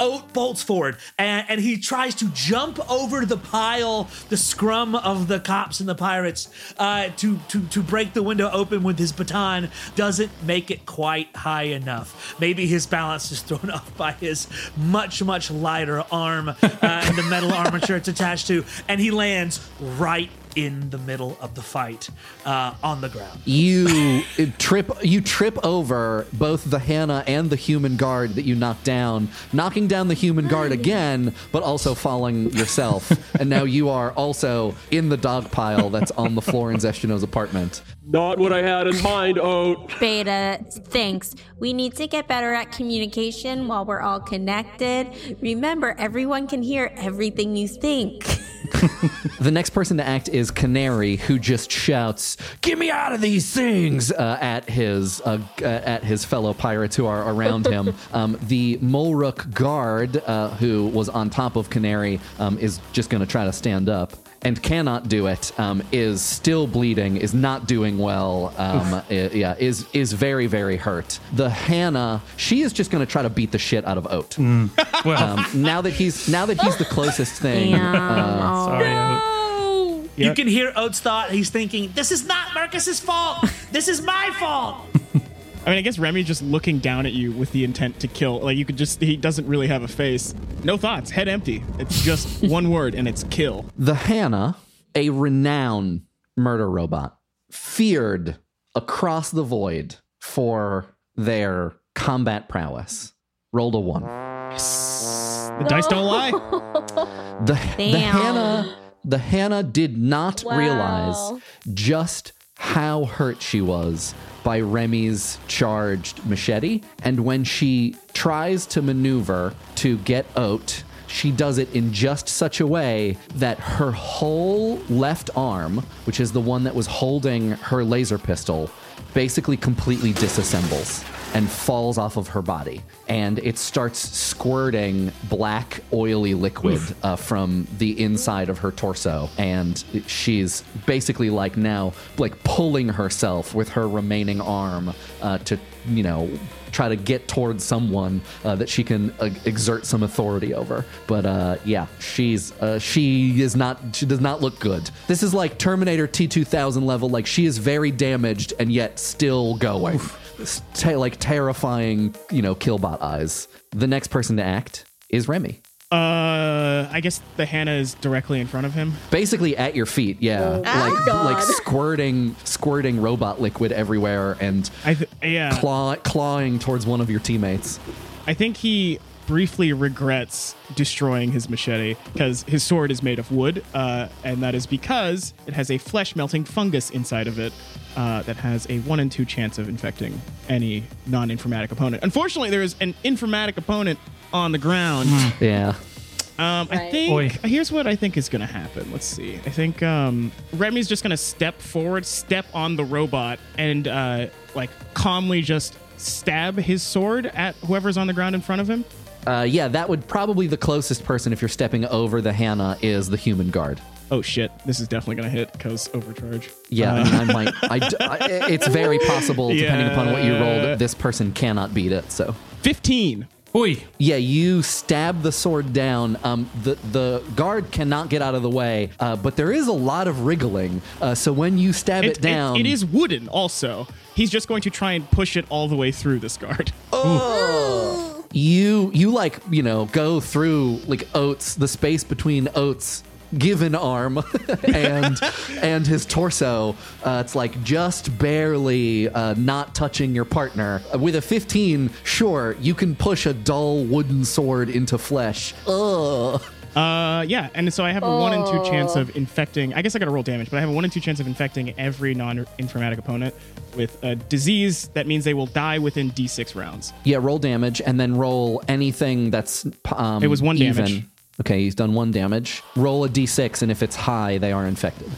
Oat bolts forward and, and he tries to jump over the pile, the scrum of the cops and the pirates, uh, to, to, to break the window open with his baton. Doesn't make it quite high enough. Maybe his balance is thrown off by his much, much lighter arm uh, and the metal armature it's attached to, and he lands right in the middle of the fight uh, on the ground. you trip you trip over both the Hannah and the human guard that you knocked down, knocking down the human guard again, but also falling yourself. and now you are also in the dog pile that's on the floor in Zeshtino's apartment. Not what I had in mind, Oat. Beta, thanks. We need to get better at communication while we're all connected. Remember, everyone can hear everything you think. The next person to act is Canary, who just shouts, "Get me out of these things!" Uh, at his uh, uh, at his fellow pirates who are around him. Um, the Molruk guard, uh, who was on top of Canary, um, is just going to try to stand up. And cannot do it. Um, is still bleeding. Is not doing well. Um, i- yeah, is is very very hurt. The Hannah, she is just going to try to beat the shit out of Oat. Well, Um, now that he's now that he's the closest thing. Damn. sorry. Oat. You can hear Oat's thought. He's thinking, "This is not Mercus's fault. this is my fault." I mean, I guess Remy's just looking down at you with the intent to kill. Like you could just, he doesn't really have a face. No thoughts, head empty. It's just one word and it's kill. The Hannah, a renowned murder robot, feared across the void for their combat prowess. Rolled a one. The dice don't lie. The, the Hannah, the Hannah did not Wow. realize just how hurt she was by Remy's charged machete. And when she tries to maneuver to get out, she does it in just such a way that her whole left arm, which is the one that was holding her laser pistol, basically completely disassembles and falls off of her body. And it starts squirting black, oily liquid uh, from the inside of her torso. And she's basically like now, like pulling herself with her remaining arm uh, to, you know, try to get towards someone uh, that she can uh, exert some authority over. But uh, yeah, she's uh, she is not she does not look good. This is like Terminator T2000 level. Like she is very damaged and yet still going. It's te- like terrifying, you know, killbot eyes. The next person to act is Remy. Uh, I guess the Hannah is directly in front of him. Basically at your feet, yeah, like God. like squirting squirting robot liquid everywhere and I th- yeah. claw, clawing towards one of your teammates. I think he briefly regrets destroying his machete because his sword is made of wood, uh, and that is because it has a flesh melting fungus inside of it uh, that has a one in two chance of infecting any non informatic opponent. Unfortunately, there is an informatic opponent on the ground. Yeah. Um, I think Oi. here's what I think is going to happen. Let's see. I think um, Remy's just going to step forward, step on the robot, and uh, like calmly just stab his sword at whoever's on the ground in front of him. Uh, yeah, that would probably the closest person if you're stepping over the Hannah is the human guard. Oh shit! This is definitely going to hit because overcharge. Yeah, Uh, I, mean, I might. I d I it's very possible, depending upon what you rolled, this person cannot beat it. So, fifteen. Oi. yeah, you stab the sword down. Um, the the guard cannot get out of the way, uh, but there is a lot of wriggling. Uh, so when you stab it, It, down, it is wooden. Also, he's just going to try and push it all the way through this guard. you you like you know go through like oats the space between oats given arm and and his torso. Uh, it's like just barely uh, not touching your partner. Uh, with a 15 sure you can push a dull wooden sword into flesh. Ugh. Uh, yeah, and so I have a one in two chance of infecting. I guess I got to roll damage, but I have a one in two chance of infecting every non-informatic opponent with a disease. That means they will die within D6 rounds. yeah roll damage and then roll anything that's um, It was one even. damage. okay he's done one damage roll a d6 and if it's high they are infected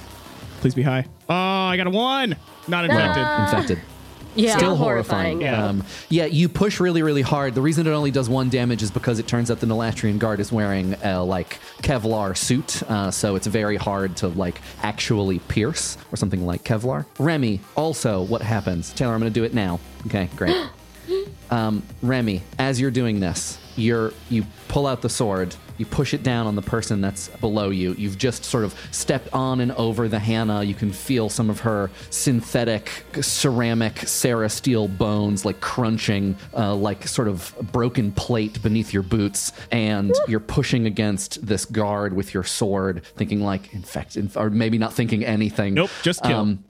Please be high. Oh, I got a one. Not infected. infected Yeah. Still horrifying, horrifying. yeah. Um, yeah, you push really, really hard. The reason it only does one damage is because it turns out the Nalastrian guard is wearing a like Kevlar suit, uh, so it's very hard to like actually pierce or something like Kevlar. Remy, also, what happens? Taylor, I'm going to do it now. Okay, great. um, Remy, as you're doing this, you're you pull out the sword. You push it down on the person that's below you. You've just sort of stepped on and over the Hannah. You can feel some of her synthetic ceramic Sarah steel bones like crunching, uh, like sort of broken plate beneath your boots. And you're pushing against this guard with your sword, thinking like, in fact, in, or maybe not thinking anything. Nope, just kill. Um,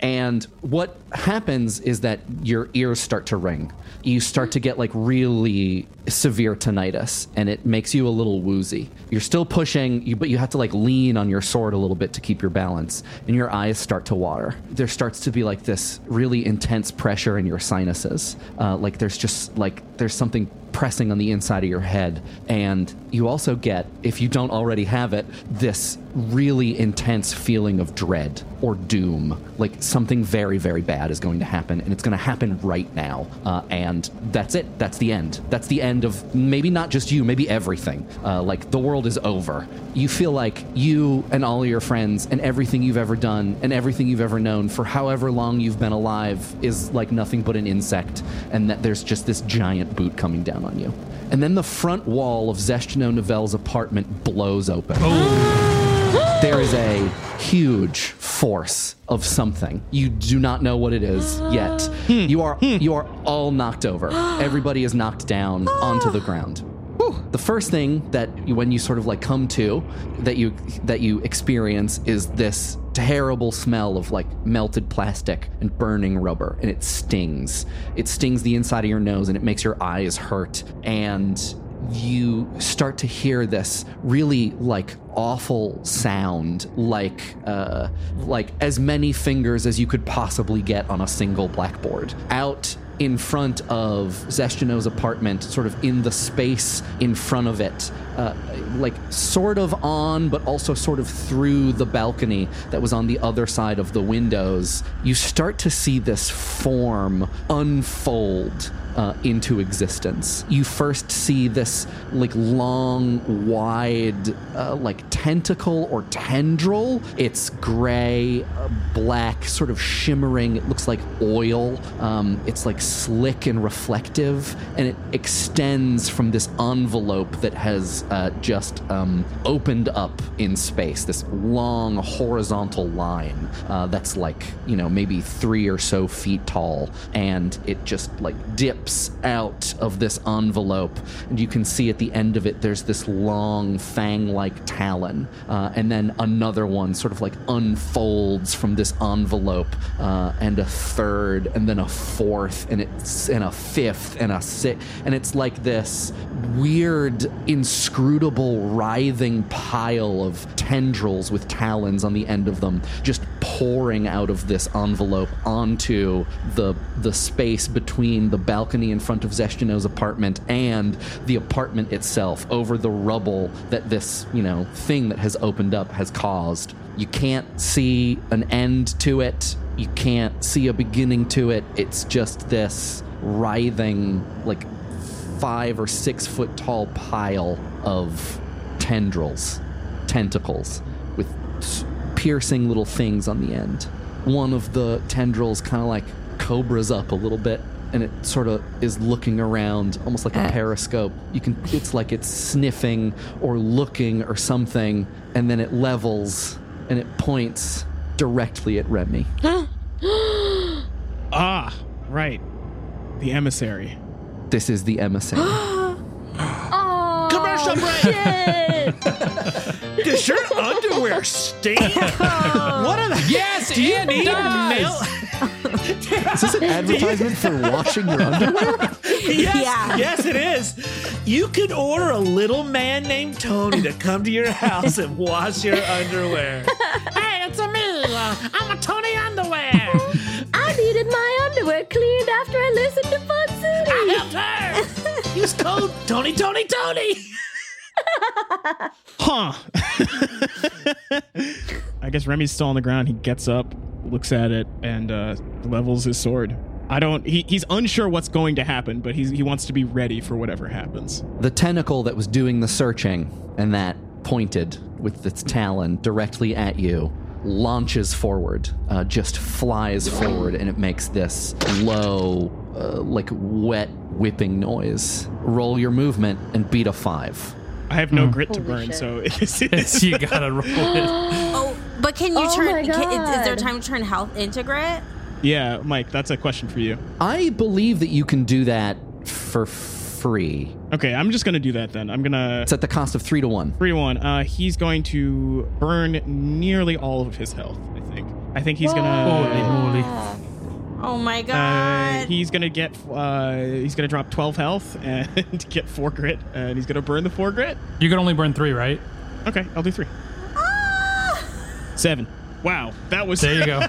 and what happens is that your ears start to ring. You start to get like really severe tinnitus, and it makes you a little woozy. You're still pushing, you, but you have to like lean on your sword a little bit to keep your balance, and your eyes start to water. There starts to be like this really intense pressure in your sinuses. Uh, like there's just like there's something pressing on the inside of your head. And you also get, if you don't already have it, this really intense feeling of dread or doom. Like something very, very bad is going to happen, and it's going to happen right now. Uh, and that's it. That's the end. That's the end of maybe not just you, maybe everything. Uh, like the world is over. You feel like you and all your friends and everything you've ever done and everything you've ever known for however long you've been alive is like nothing but an insect, and that there's just this giant boot coming down on you. And then the front wall of Zeshtino Novelle's apartment blows open. Oh. There is a huge force of something. You do not know what it is yet. Hmm. You are hmm. you are all knocked over. Everybody is knocked down onto the ground. The first thing that you, when you sort of like come to that you that you experience is this terrible smell of like melted plastic and burning rubber and it stings. It stings the inside of your nose and it makes your eyes hurt and you start to hear this really like awful sound like uh like as many fingers as you could possibly get on a single blackboard out in front of Zeshtino's apartment, sort of in the space in front of it, uh, like sort of on, but also sort of through the balcony that was on the other side of the windows, you start to see this form unfold uh, into existence. You first see this like long, wide, uh, like tentacle or tendril. It's gray, uh, black, sort of shimmering. It looks like oil. Um, it's like slick and reflective, and it extends from this envelope that has uh, just um, opened up in space. This long horizontal line uh, that's like you know maybe three or so feet tall, and it just like dips out of this envelope, and you can see at the end of it there's this long fang-like talon, uh, and then another one sort of like unfolds from this envelope, uh, and a third, and then a fourth, and it's and a fifth, and a sixth, and it's like this weird, inscrutable, writhing pile of tendrils with talons on the end of them, just pouring out of this envelope onto the the space between the balcony in front of Zeshtino's apartment and the apartment itself over the rubble that this, you know, thing that has opened up has caused. You can't see an end to it. You can't see a beginning to it. It's just this writhing, like five or six foot tall pile of tendrils, tentacles, with piercing little things on the end. One of the tendrils kind of like cobras up a little bit. And it sort of is looking around, almost like a periscope. You can, it's like it's sniffing or looking or something, and then it levels and it points directly at Remy. Ah, right. The emissary. This is the emissary. Oh, Commercial break. shit. Does your underwear stink? what are the Yes, Do you need does. mail? Is this an advertisement for washing your underwear? Yes, Yeah. yes, it is. You can order a little man named Tony to come to your house and wash your underwear. Hey, it's a me. Uh, I'm a Tony Underwear. I needed my underwear cleaned after I listened to Fun City. Help her! Use code Tony Tony Tony. Huh. I guess Remy's still on the ground. He gets up, looks at it, and uh, levels his sword. I don't. He, he's unsure what's going to happen, but he's, he wants to be ready for whatever happens. The tentacle that was doing the searching and that pointed with its talon directly at you launches forward, uh, just flies forward, and it makes this low, uh, like wet whipping noise. Roll your movement and beat a five. I have no grit to Holy burn, shit. so it's, Yes, you gotta roll it. Oh, but can you Oh turn? Can, is, is there time to turn health into grit? yeah, Mike. That's a question for you. I believe that you can do that for free. Okay, I'm just gonna do that then. I'm gonna It's at the cost of three to one. three to one. Uh, he's going to burn nearly all of his health. I think. I think he's Holy gonna. moly. Oh my Uh, god! he's gonna get. Uh, he's gonna drop 12 health and get four grit, and he's gonna burn the four grit. You can only burn three, right? Okay, I'll do three. Seven. Wow, that was. There you go.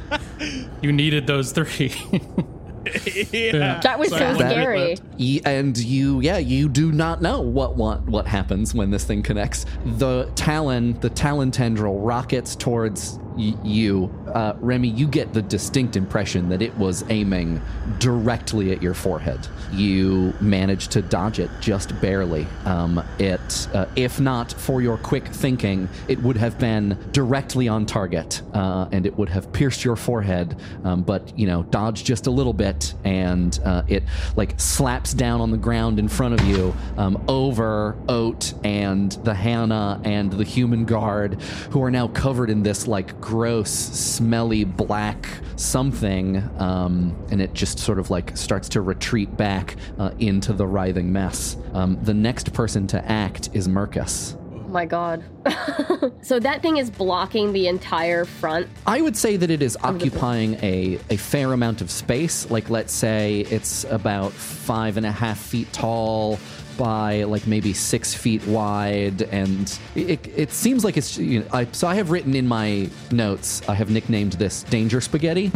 you needed those three. yeah. That was so Sorry, one minute scary. left. And you yeah you do not know what what what happens when this thing connects the talon the talon tendril rockets towards y- you uh, remy you get the distinct impression that it was aiming directly at your forehead. You manage to dodge it just barely. Um, it uh, if not for your quick thinking it would have been directly on target uh, and it would have pierced your forehead um, but you know dodge just a little bit and uh, it like slaps down on the ground in front of you um, over oat and the hannah and the human guard who are now covered in this like gross smelly black something um, and it just sort of like starts to retreat back uh, into the writhing mess um, the next person to act is mercus Oh my god. so that thing is blocking the entire front. I would say that it is occupying a, a fair amount of space. Like, let's say it's about five and a half feet tall by like maybe six feet wide, and it, it seems like it's. You know, I, so I have written in my notes. I have nicknamed this Danger Spaghetti.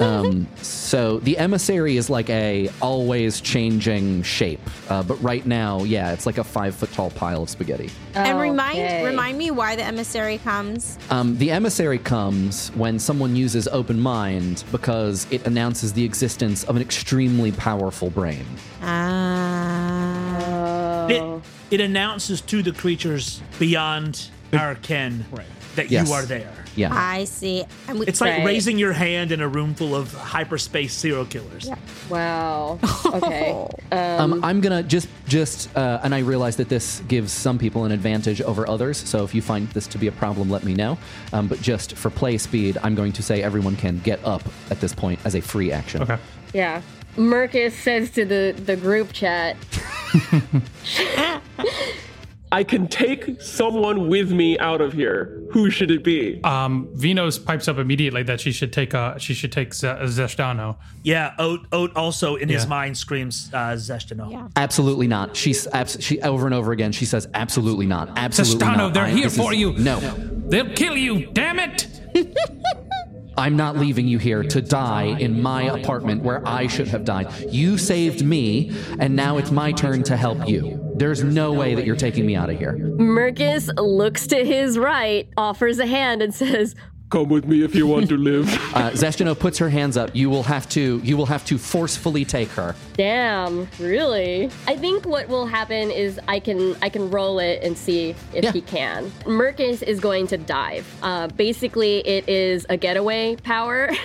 um, so the emissary is like a always changing shape, uh, but right now, yeah, it's like a five foot tall pile of spaghetti. and remind remind me why the emissary comes. Um, the emissary comes when someone uses open mind because it announces the existence of an extremely powerful brain. Ah. Did, it announces to the creatures beyond our ken that Yes. you are there. Yeah. I see. And we, It's like Right. raising your hand in a room full of hyperspace serial killers. Wow. Okay. Um, I'm gonna just just uh, and I realize that this gives some people an advantage over others. So if you find this to be a problem, let me know. Um, but just for play speed, I'm going to say everyone can get up at this point as a free action. Okay. Yeah. Mercus says to the, the group chat, I can take someone with me out of here. Who should it be? Um, Venus pipes up immediately that she should take uh she should take Z- Zeshtino. Yeah, Oat, Oat also in his Yeah. mind screams uh, Zeshtino. Yeah. Absolutely not. She's abs- she over and over again. She says absolutely not. Absolutely Zeshtino, not. they're I- here this is- for you. No, They'll kill you. Damn it! I'm not leaving you here to die in my apartment where I should have died. You saved me, and now it's my turn to help you. There's no way that you're taking me out of here. Mercus looks to his right, offers a hand, and says, Come with me if you want to live. Uh, Zeshtino puts her hands up. You will have to. You will have to forcefully take her. Damn, really? I think what will happen is I can I can roll it and see if Yeah. he can. Mercus is going to dive. Uh, basically, it is a getaway power.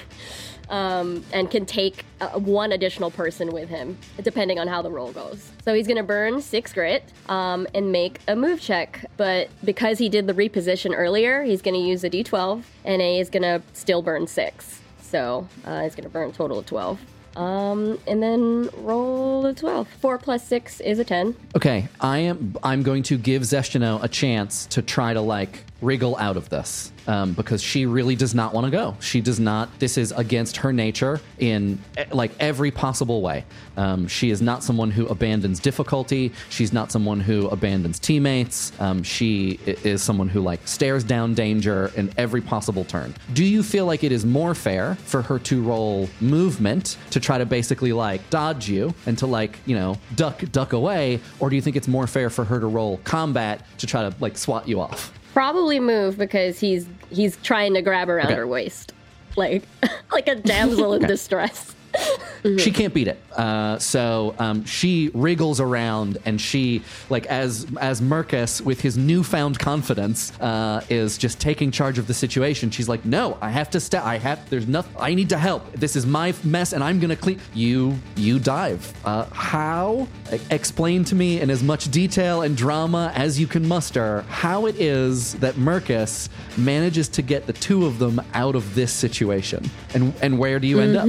Um, and can take uh, one additional person with him, depending on how the roll goes. So he's gonna burn six grit um, and make a move check. But because he did the reposition earlier, he's gonna use a d12, and A is gonna still burn six. So uh, he's gonna burn a total of 12. Um, and then roll a 12. 4 plus 6 is a 10. Okay, I am. I'm going to give Zeshtino a chance to try to like wriggle out of this um, because she really does not want to go. She does not. This is against her nature in eh, like every possible way. Um, she is not someone who abandons difficulty. She's not someone who abandons teammates. Um, she is someone who like stares down danger in every possible turn. Do you feel like it is more fair for her to roll movement to try to basically like dodge you and to like you know duck duck away, or do you think it's more fair for her to roll combat to try to like swat you off? Probably move because he's he's trying to grab around Okay. her waist. Like like a damsel in distress. She can't beat it. Uh, so um, she wriggles around, and she, like as as Mercus, with his newfound confidence, uh, is just taking charge of the situation. She's like, "No, I have to step. I have. There's nothing. I need to help. This is my mess, and I'm gonna clean." You you dive. Uh, how? E- explain to me in as much detail and drama as you can muster how it is that Mercus manages to get the two of them out of this situation, and and where do you end up?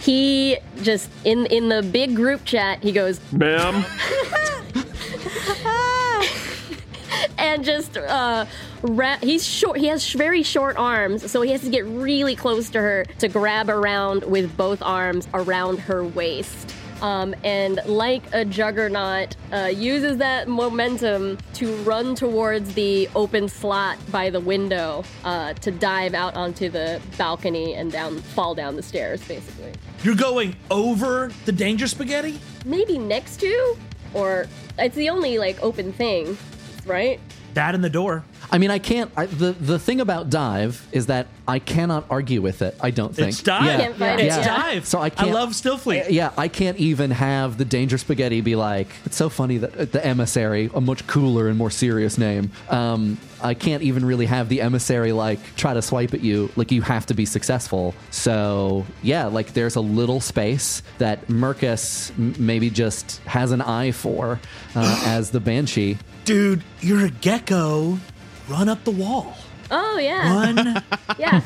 He just in in the big group chat, he goes Ma'am, and just uh ra- he's short he has sh- very short arms so he has to get really close to her to grab around with both arms around her waist um, and like a juggernaut uh, uses that momentum to run towards the open slot by the window uh, to dive out onto the balcony and down fall down the stairs basically You're going over the danger spaghetti? maybe next to or it's the only like open thing right That in the door. I mean, I can't. I, the the thing about dive is that I cannot argue with it. I don't think It's dive. Yeah. Can't it, It's yeah. dive. So I I can't- I love Stillfleet. Yeah, I can't even have the danger spaghetti be like. It's so funny that the emissary, a much cooler and more serious name. Um, I can't even really have the emissary like try to swipe at you. Like you have to be successful. So yeah, like there's a little space that Mercus m- maybe just has an eye for uh, as the banshee. Dude, you're a gecko. Run up the wall. Oh yeah Run. yeah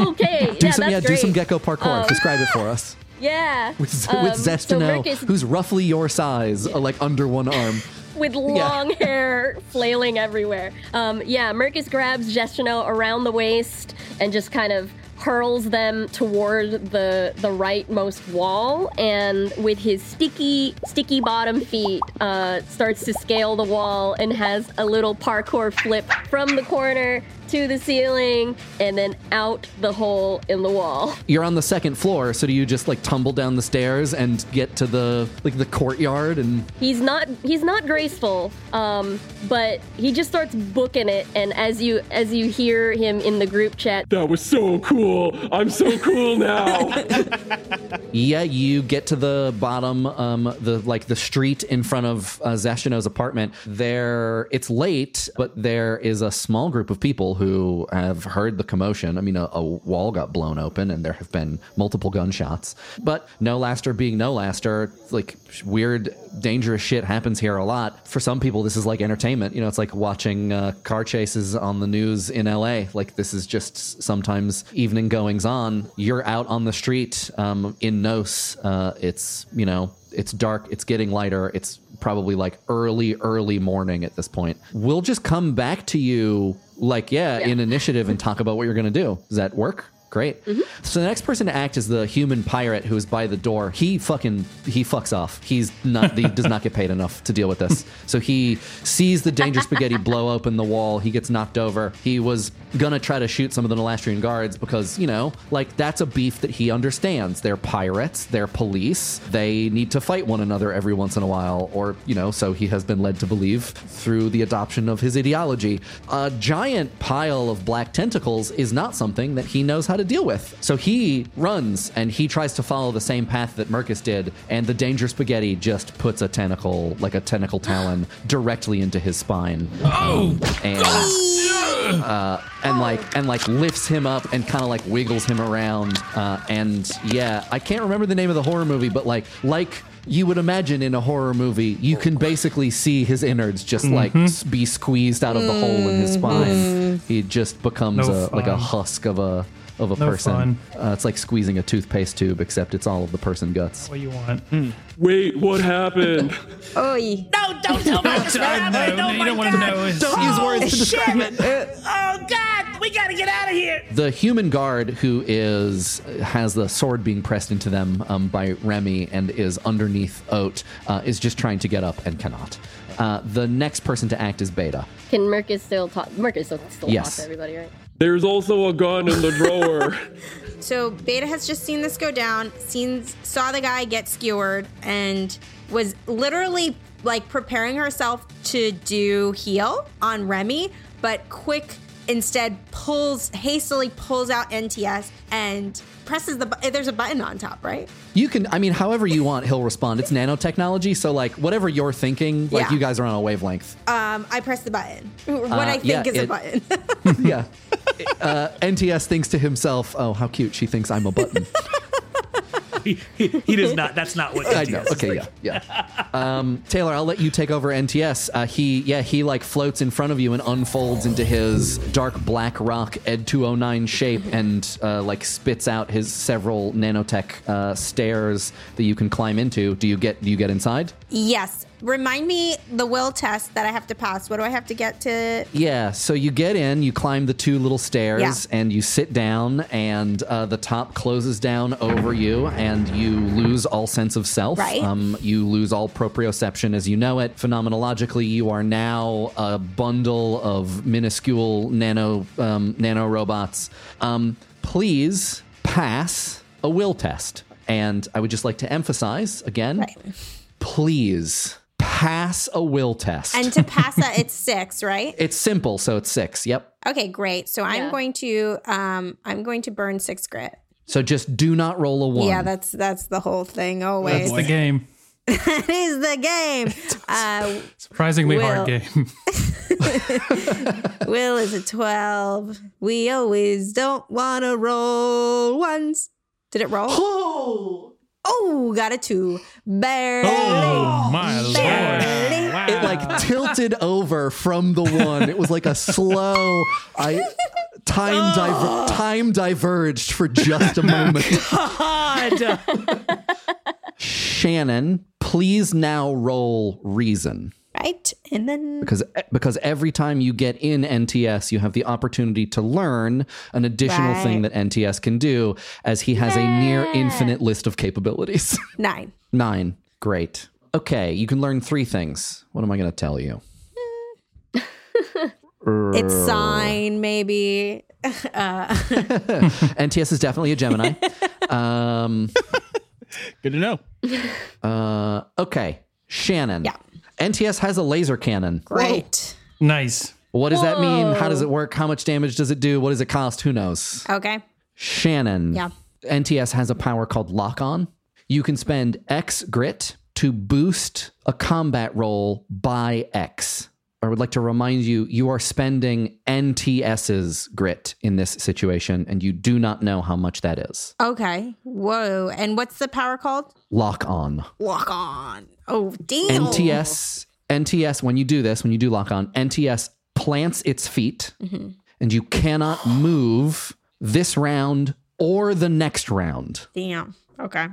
okay Do yeah some that's yeah, do some gecko parkour. Um, Describe it for us. Yeah. With, Um, with so Zeshtino, who's roughly your size, uh, like under one arm. with long hair flailing everywhere. Um, yeah, Mercus grabs Zeshtino around the waist and just kind of hurls them toward the the rightmost wall and with his sticky sticky bottom feet uh, starts to scale the wall and has a little parkour flip from the corner to the ceiling and then out the hole in the wall. You're on the second floor, so do you just like tumble down the stairs and get to the like the courtyard and He's not he's not graceful, um, but he just starts booking it. And as you as you hear him in the group chat, That was so cool. I'm so cool now. Yeah, you get to the bottom, um, the like the street in front of uh, Zeshtino's apartment. There, it's late, but there is a small group of people who have heard the commotion. I mean, a, a wall got blown open, and there have been multiple gunshots. But no laster being no laster, like weird, dangerous shit happens here a lot. For some people, this is like entertainment. You know, it's like watching uh, car chases on the news in LA. Like this is just sometimes evening goings on. You're out on the street um, in Nos. Uh, it's you know it's dark. It's getting lighter. It's probably like early early morning at this point. We'll just come back to you like yeah, in initiative and talk about what you're gonna do. Does that work? Great. Mm-hmm. So the next person to act is the human pirate who is by the door. He fucking he fucks off. He's not he does not get paid enough to deal with this. So he sees the danger spaghetti blow open the wall. He gets knocked over. He was gonna try to shoot some of the Nalastrian guards because you know like that's a beef that he understands. They're pirates. They're police. They need to fight one another every once in a while, or you know. So he has been led to believe through the adoption of his ideology. A giant pile of black tentacles is not something that he knows how to deal with. So he runs and he tries to follow the same path that Mercus did, and the danger spaghetti just puts a tentacle, like a tentacle talon, directly into his spine. Oh, and uh, and like and like lifts him up and kind of like wiggles him around. Uh, and yeah, I can't remember the name of the horror movie, but like like you would imagine in a horror movie, you can basically see his innards just like be squeezed out of the hole in his spine. He just becomes No a like a husk of a of a No person. fun. Uh, it's like squeezing a toothpaste tube, except it's all of the person guts. What you want? Wait, what happened? Oi. No, don't tell me this. no, no, you don't want to know. It's- Don't use words to describe it. Oh God, we gotta get out of here. the human guard who is has the sword being pressed into them um, by Remy and is underneath Oat uh, is just trying to get up and cannot. Uh, the next person to act is Beta. can Mercus still talk? Mercus still, still Yes. talk to everybody, right? There's also a gun in the drawer. So Beta has just seen this go down, seen saw the guy get skewered, and was literally like preparing herself to do heal on Remy, but quick instead pulls hastily pulls out NTS and presses the bu- there's a button on top, right? You can, I mean, however you want, he'll respond. It's nanotechnology, so like whatever you're thinking, like Yeah. you guys are on a wavelength. Um, I press the button. What Uh, I think yeah, is a button. yeah. Uh, NTS thinks to himself, "Oh, how cute! She thinks I'm a button." He, he, he does not. That's not what. I NTS know. Okay, like. yeah, yeah. Um, Taylor, I'll let you take over NTS. Uh, he, yeah, he like floats in front of you and unfolds into his dark black rock Ed 209 shape and uh, like spits out his several nanotech uh, stairs that you can climb into. Do you get? Do you get inside? yes. Remind me the will test that I have to pass. What do I have to get to? Yeah, so you get in, you climb the two little stairs, Yeah. and you sit down, and uh, the top closes down over you, and you lose all sense of self. Right. Um, you lose all proprioception as you know it. Phenomenologically, you are now a bundle of minuscule nano um, nano robots. Um, please pass a will test, and I would just like to emphasize again, Right. please pass a will test. And to pass that, it's six, right? It's simple, so it's six. Yep. Okay, great. So I'm Yeah. going to um I'm going to burn six grit. So just do not roll a one. Yeah, that's that's the whole thing always. That's the game. that is the game. Uh, Surprisingly Will. hard game. Will is a twelve. We always don't want to roll ones. Did it roll? Oh, Oh, got a two. Barely. Oh my lord! Barely. it like tilted over from the one. It was like a slow. I time oh. diver, time diverged for just a moment. God. Shannon, please now roll reason. Right, and then Because, because every time you get in NTS, you have the opportunity to learn an additional Right. thing that NTS can do, as he has a near infinite list of capabilities. nine. Nine. Great. Okay, you can learn three things. What am I going to tell you? its sign, maybe. Uh. NTS is definitely a Gemini. um, Good to know. uh, okay, Shannon. Yeah. NTS has a laser cannon. Great. Nice. What does that mean? How does it work? How much damage does it do? What does it cost? Who knows? Okay. Shannon. Yeah. NTS has a power called Lock On. You can spend X grit to boost a combat roll by X. I would like to remind you, you are spending NTS's grit in this situation, and you do not know how much that is. Okay. Whoa. And what's the power called? Lock on. Lock on. Oh, damn. NTS, NTS, when you do this, when you do lock on, NTS plants its feet, mm-hmm. and you cannot move this round or the next round. Damn. Okay.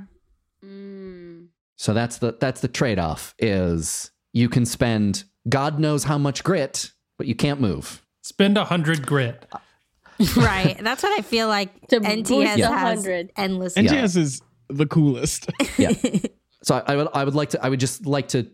Mm. So that's the that's the trade-off is you can spend God knows how much grit, but you can't move. Spend a hundred grit. right. That's what I feel like To NTS boost has 100. endless. NTS is the coolest. Yeah. so I, I would I would like to I would just like to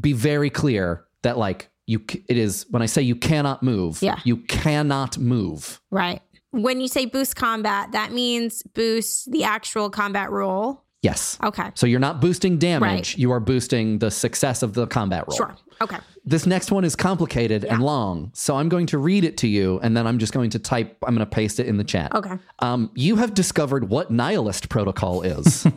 be very clear that like you it is when I say you cannot move, Yeah. you cannot move. Right. When you say boost combat, that means boost the actual combat roll. Yes. Okay. So you're not boosting damage, Right. you are boosting the success of the combat roll. Sure. Okay. This next one is complicated and long, so I'm going to read it to you and then I'm just going to type I'm going to paste it in the chat. Okay. Um, you have discovered what nihilist protocol is.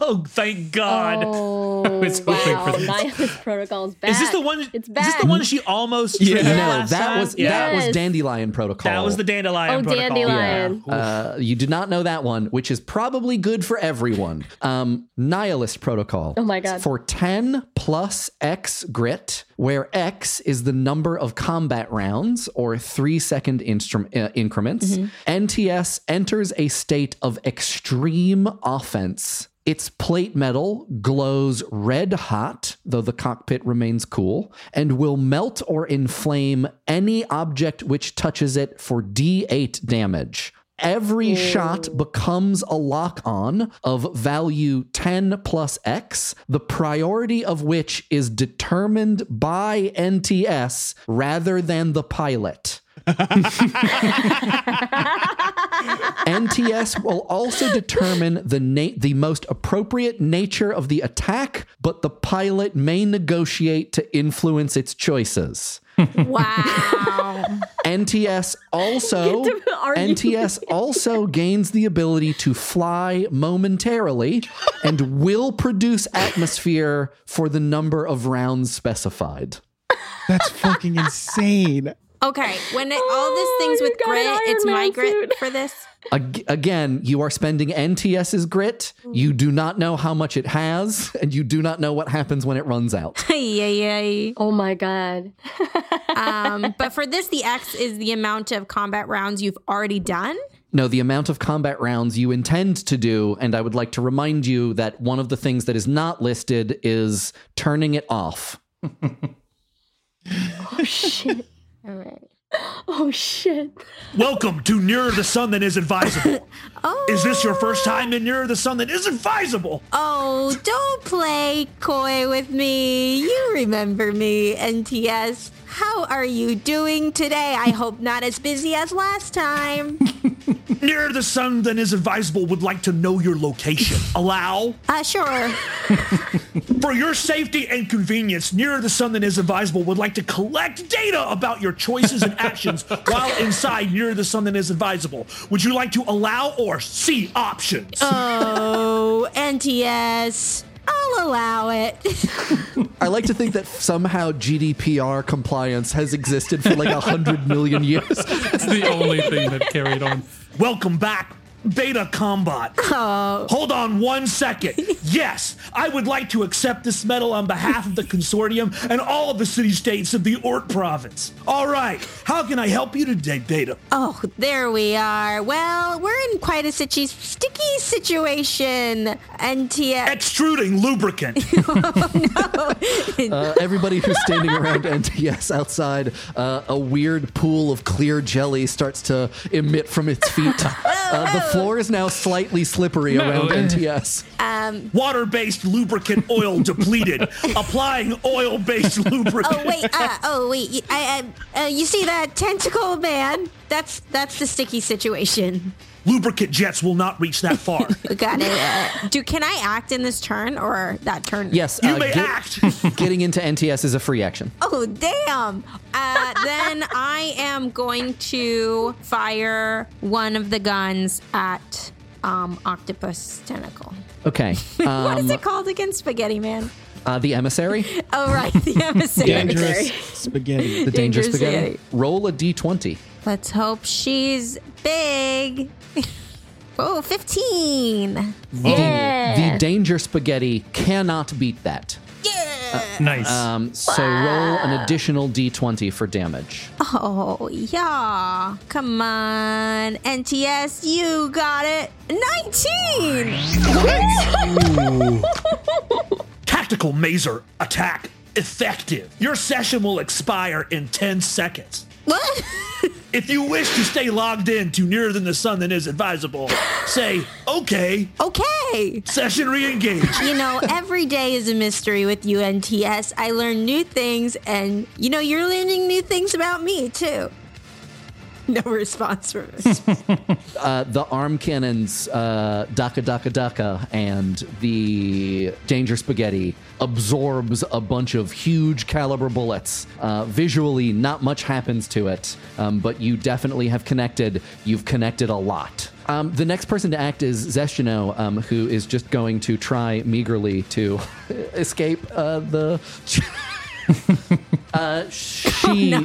Oh, thank God. Oh, was hoping wow. for this. Nihilist Protocol's back. Is this the one? It's Is this the one she almost? Yeah. triggered no, that time? was Yeah. that was dandelion protocol. That was the dandelion. Oh, protocol. dandelion. Yeah. Uh, you did not know that one, which is probably good for everyone. Um, nihilist protocol. Oh my God. For 10 plus X grit, where X is the number of combat rounds or three second uh, increments, Mm-hmm. NTS enters a state of extreme offense. Its plate metal glows red hot, though the cockpit remains cool, and will melt or inflame any object which touches it for D8 damage. Every shot becomes a lock on of value 10 plus X, the priority of which is determined by NTS rather than the pilot. NTS will also determine the na- the most appropriate nature of the attack, but the pilot may negotiate to influence its choices. Wow. NTS also Get to argue. NTS also gains the ability to fly momentarily and will produce atmosphere for the number of rounds specified. That's fucking insane. Okay. When it, all these things Oh, with grit, Iron it's my grit suit. for this. Again, you are spending NTS's grit. You do not know how much it has, and you do not know what happens when it runs out. yeah, yeah. Oh my god. Um, but for this, the X is the amount of combat rounds you've already done. No, the amount of combat rounds you intend to do, and I would like to remind you that one of the things that is not listed is turning it off. Oh shit. All right. Oh shit. Welcome to Nearer the Sun Than Is Advisable. Oh. Is this your first time in Nearer the Sun Than Is Advisable? Oh, don't play coy with me. You remember me, NTS. How are you doing today? I hope not as busy as last time. Nearer the Sun Than Is Advisable would like to know your location. Allow? Uh, sure. For your safety and convenience, Nearer the Sun Than Is Advisable would like to collect data about your choices and actions while inside Nearer the Sun Than Is Advisable. Would you like to allow or see options? Oh, NTS. I'll allow it. I like to think that somehow GDPR compliance has existed for like a hundred million years. It's the only thing that carried on. Welcome back, Beta Combat. Hold on one second. Yes, I would like to accept this medal on behalf of the consortium and all of the city states of the Ort province. All right, how can I help you today, Beta? oh, there we are. Well, we're in quite a situ- sticky situation. NTS. Extruding lubricant. Uh, everybody who's standing around NTS outside, uh, a weird pool of clear jelly starts to emit from its feet. Uh, the floor is now slightly slippery No, around NTS. um, Water-based lubricant oil depleted. Applying oil-based lubricant. oh wait, uh, oh wait, y- I, I- uh, you see that tentacle man? That's that's the sticky situation. Lubricant jets will not reach that far. Got it. Uh, do can I act in this turn or that turn? Yes, You uh, may get- act. getting into NTS is a free action. Oh damn! Uh, then I am going to fire one of the guns at um, octopus tentacle. Okay. what is Um, it called again? Spaghetti man. uh, the emissary, Oh right, the emissary. Dangerous spaghetti. the danger Dangerous spaghetti. spaghetti. Roll a d20. Let's hope she's big. oh, 15. Yeah. The danger spaghetti cannot beat that. Yeah. Nice. Um, so roll an additional d20 for damage. Oh, yeah. Come on. NTS, you got it. 19. Tactical mazer attack effective. Your session will expire in 10 seconds. What? If you wish to stay logged in to nearer than the sun than is advisable, say, okay, okay. session re-engage. You know, every day is a mystery with UNTS. I learn new things, and you know, you're learning new things about me, too. No response from us. Uh, the arm cannons, uh, Daka Daka Daka, and the Danger Spaghetti absorbs a bunch of huge caliber bullets. Uh, visually, not much happens to it, um, but you definitely have connected. You've connected a lot. Um, the next person to act is Zeshtino, um, who is just going to try meagerly to escape uh, the. Uh, she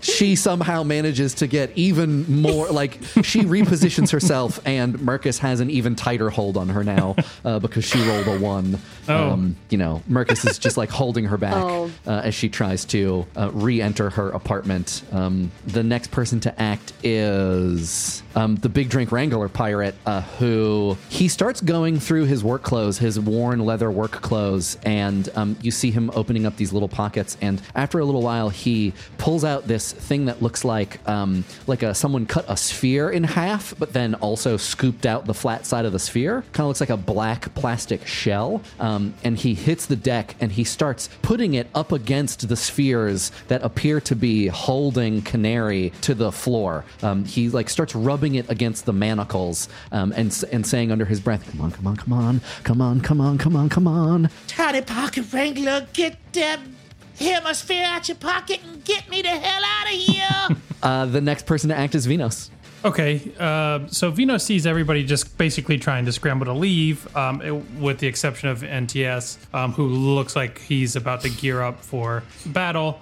she somehow manages to get even more like she repositions herself and Mercus has an even tighter hold on her now uh, because she rolled a one. Oh. Um, you know, Mercus is just like holding her back Oh. uh, as she tries to uh, re-enter her apartment. Um, the next person to act is um, the big drink wrangler pirate, uh, who he starts going through his work clothes, his worn leather work clothes, and um, you see him opening up these little pockets. And after a little while, he pulls out this thing that looks like um, like a, someone cut a sphere in half, but then also scooped out the flat side of the sphere. Kind of looks like a black plastic shell. Um, and he hits the deck and he starts putting it up against the spheres that appear to be holding Canary to the floor. Um, he like starts rubbing it against the manacles um, and and saying under his breath, "Come on, come on, come on, come on, come on, come on, come on." Tiny pocket wrangler, get that hemisphere out your pocket and get me the hell out of here. Uh, the next person to act is Venos. Okay, uh, so Vino sees everybody just basically trying to scramble to leave, um, it- with the exception of NTS, um, who looks like he's about to gear up for battle.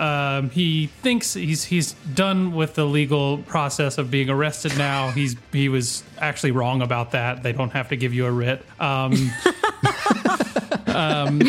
Um, he thinks he's he's done with the legal process of being arrested now. He's he was actually wrong about that. They don't have to give you a writ. Um, um,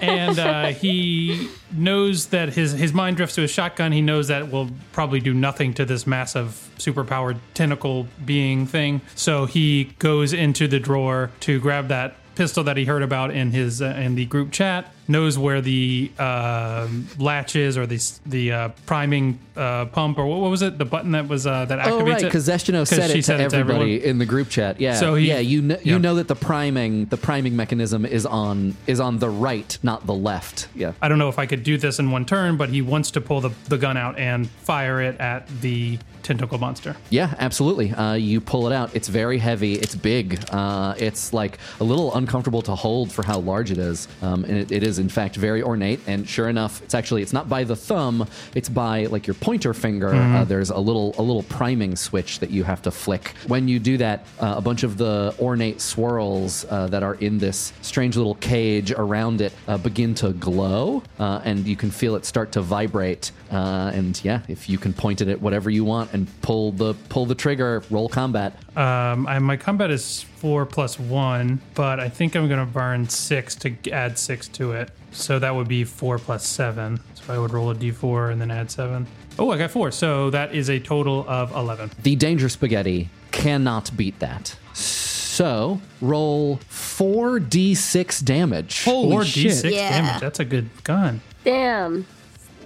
and uh, he knows that his his mind drifts to his shotgun. He knows that will probably do nothing to this massive superpowered tentacle being thing. So he goes into the drawer to grab that pistol that he heard about in his uh, in the group chat. Knows where the um latch is or the the uh, priming uh, pump or what, what was it? The button that was uh, that activates Oh right, it. because Zeshtino said she it to everybody in the group chat. Yeah, So he- yeah, you know, you yeah. know that the priming the priming mechanism is on is on the right, not the left. Yeah. I don't know if I could do this in one turn, but he wants to pull the, the gun out and fire it at the tentacle monster. Yeah, absolutely. Uh, you pull it out. It's very heavy. It's big. Uh, it's like a little uncomfortable to hold for how large it is. Um, and it, it is, in fact, very ornate. And sure enough, it's actually it's not by the thumb. It's by like your pointer finger. Uh, there's a little a little priming switch that you have to flick. When you do that, uh, a bunch of the ornate swirls uh, that are in this strange little cage around it uh, begin to glow, uh, and you can feel it start to vibrate. Uh, and yeah, if you can point it at whatever you want and pull the pull the trigger, roll combat. Um, I, my combat is four plus one, but I think I'm going to burn six to add six to it. So that would be four plus seven. So I would roll a d4 and then add seven. Oh, I got four. So that is a total of 11. The danger spaghetti cannot beat that. So roll four d6 damage. Holy Four shit. d6 Yeah. damage. That's a good gun. Damn.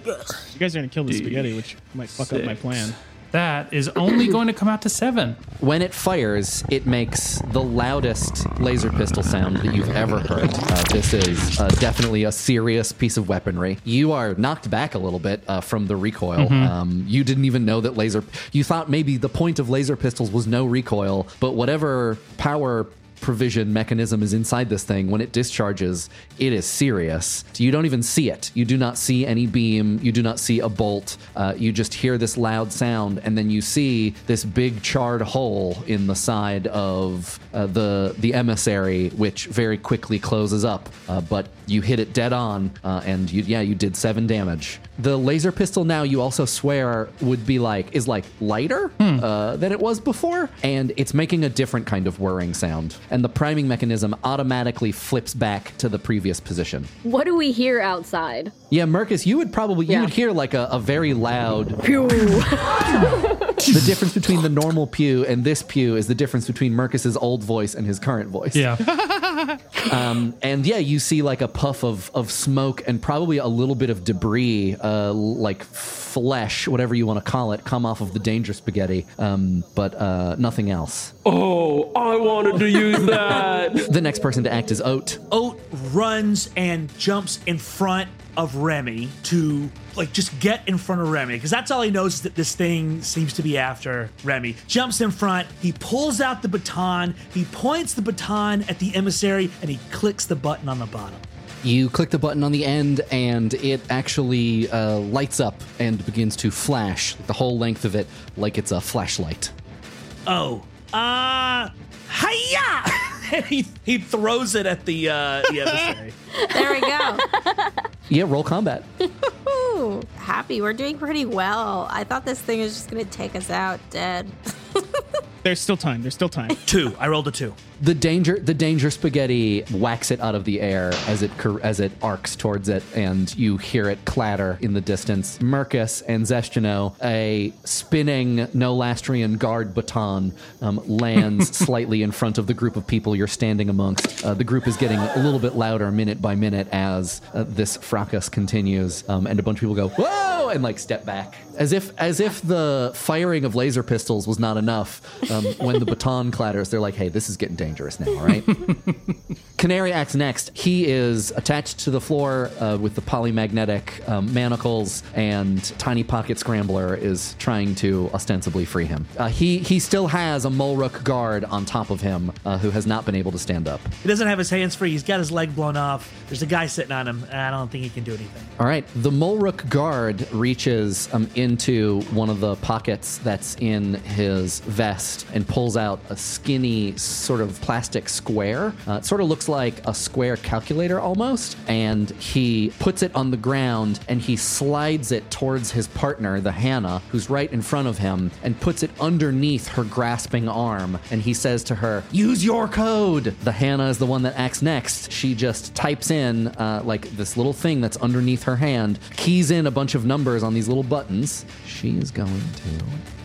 You guys are gonna kill the spaghetti, which might fuck up my plan. That is only going to come out to seven. When it fires, it makes the loudest laser pistol sound that you've ever heard. Uh, this is uh, definitely a serious piece of weaponry. You are knocked back a little bit uh, from the recoil. Um, you didn't even know that laser. You thought maybe the point of laser pistols was no recoil, but whatever power provision mechanism is inside this thing when it discharges it is serious. You don't even see it. You do not see any beam. You do not see a bolt. Uh, you just hear this loud sound and then you see this big charred hole in the side of uh, the the emissary which very quickly closes up. Uh, but you hit it dead on uh, and you yeah you did seven damage the laser pistol now you also swear would be like is like lighter uh, than it was before and it's making a different kind of whirring sound. And the priming mechanism automatically flips back to the previous position. What do we hear outside? yeah Mercus you would probably you would hear like a, a very loud the difference between the normal pew and this pew is the difference between Mercus's old voice and his current voice Yeah. um, and yeah, you see like a puff of, of smoke and probably a little bit of debris, uh, like flesh, whatever you want to call it, come off of the danger spaghetti, um, but uh, nothing else. Oh, I wanted to use that. The next person to act is Oat. Oat runs and jumps in front of Remy to like just get in front of Remy because that's all he knows is that this thing seems to be after Remy. Jumps in front, he pulls out the baton, he points the baton at the emissary, and he clicks the button on the bottom. You click the button on the end, and it actually uh, lights up and begins to flash the whole length of it like it's a flashlight. Oh, uh, hiya! And he he throws it at the uh, the emissary. There we go. Yeah, roll combat. Ooh, happy. We're doing pretty well. I thought this thing was just going to take us out dead. There's still time. There's still time. two. I rolled a two. The danger, the danger spaghetti whacks it out of the air as it as it arcs towards it, and you hear it clatter in the distance. Mercus and Zeshtino, a spinning Nolastrian guard baton, um, lands slightly in front of the group of people you're standing amongst. Uh, the group is getting a little bit louder minute by minute as uh, this fracas continues, um, and a bunch of people go whoa and like step back as if as if the firing of laser pistols was not enough. Um, when the baton clatters, they're like, "Hey, this is getting dangerous now." All right. Canary acts next. He is attached to the floor uh, with the polymagnetic um, manacles, and Tiny Pocket Scrambler is trying to ostensibly free him. Uh, he he still has a Mulrook guard on top of him uh, who has not been able to stand up. He doesn't have his hands free. He's got his leg blown off. There's a guy sitting on him, and I don't think he can do anything. All right, the Mulrook guard reaches um, into one of the pockets that's in his vest and pulls out a skinny sort of plastic square. Uh, it sort of looks like a square calculator almost, and he puts it on the ground and he slides it towards his partner, the Hannah, who's right in front of him, and puts it underneath her grasping arm. And he says to her, "Use your code." The Hannah is the one that acts next. She just types in uh, like this little thing that's underneath her hand, keys in a bunch of numbers on these little buttons. She is going to.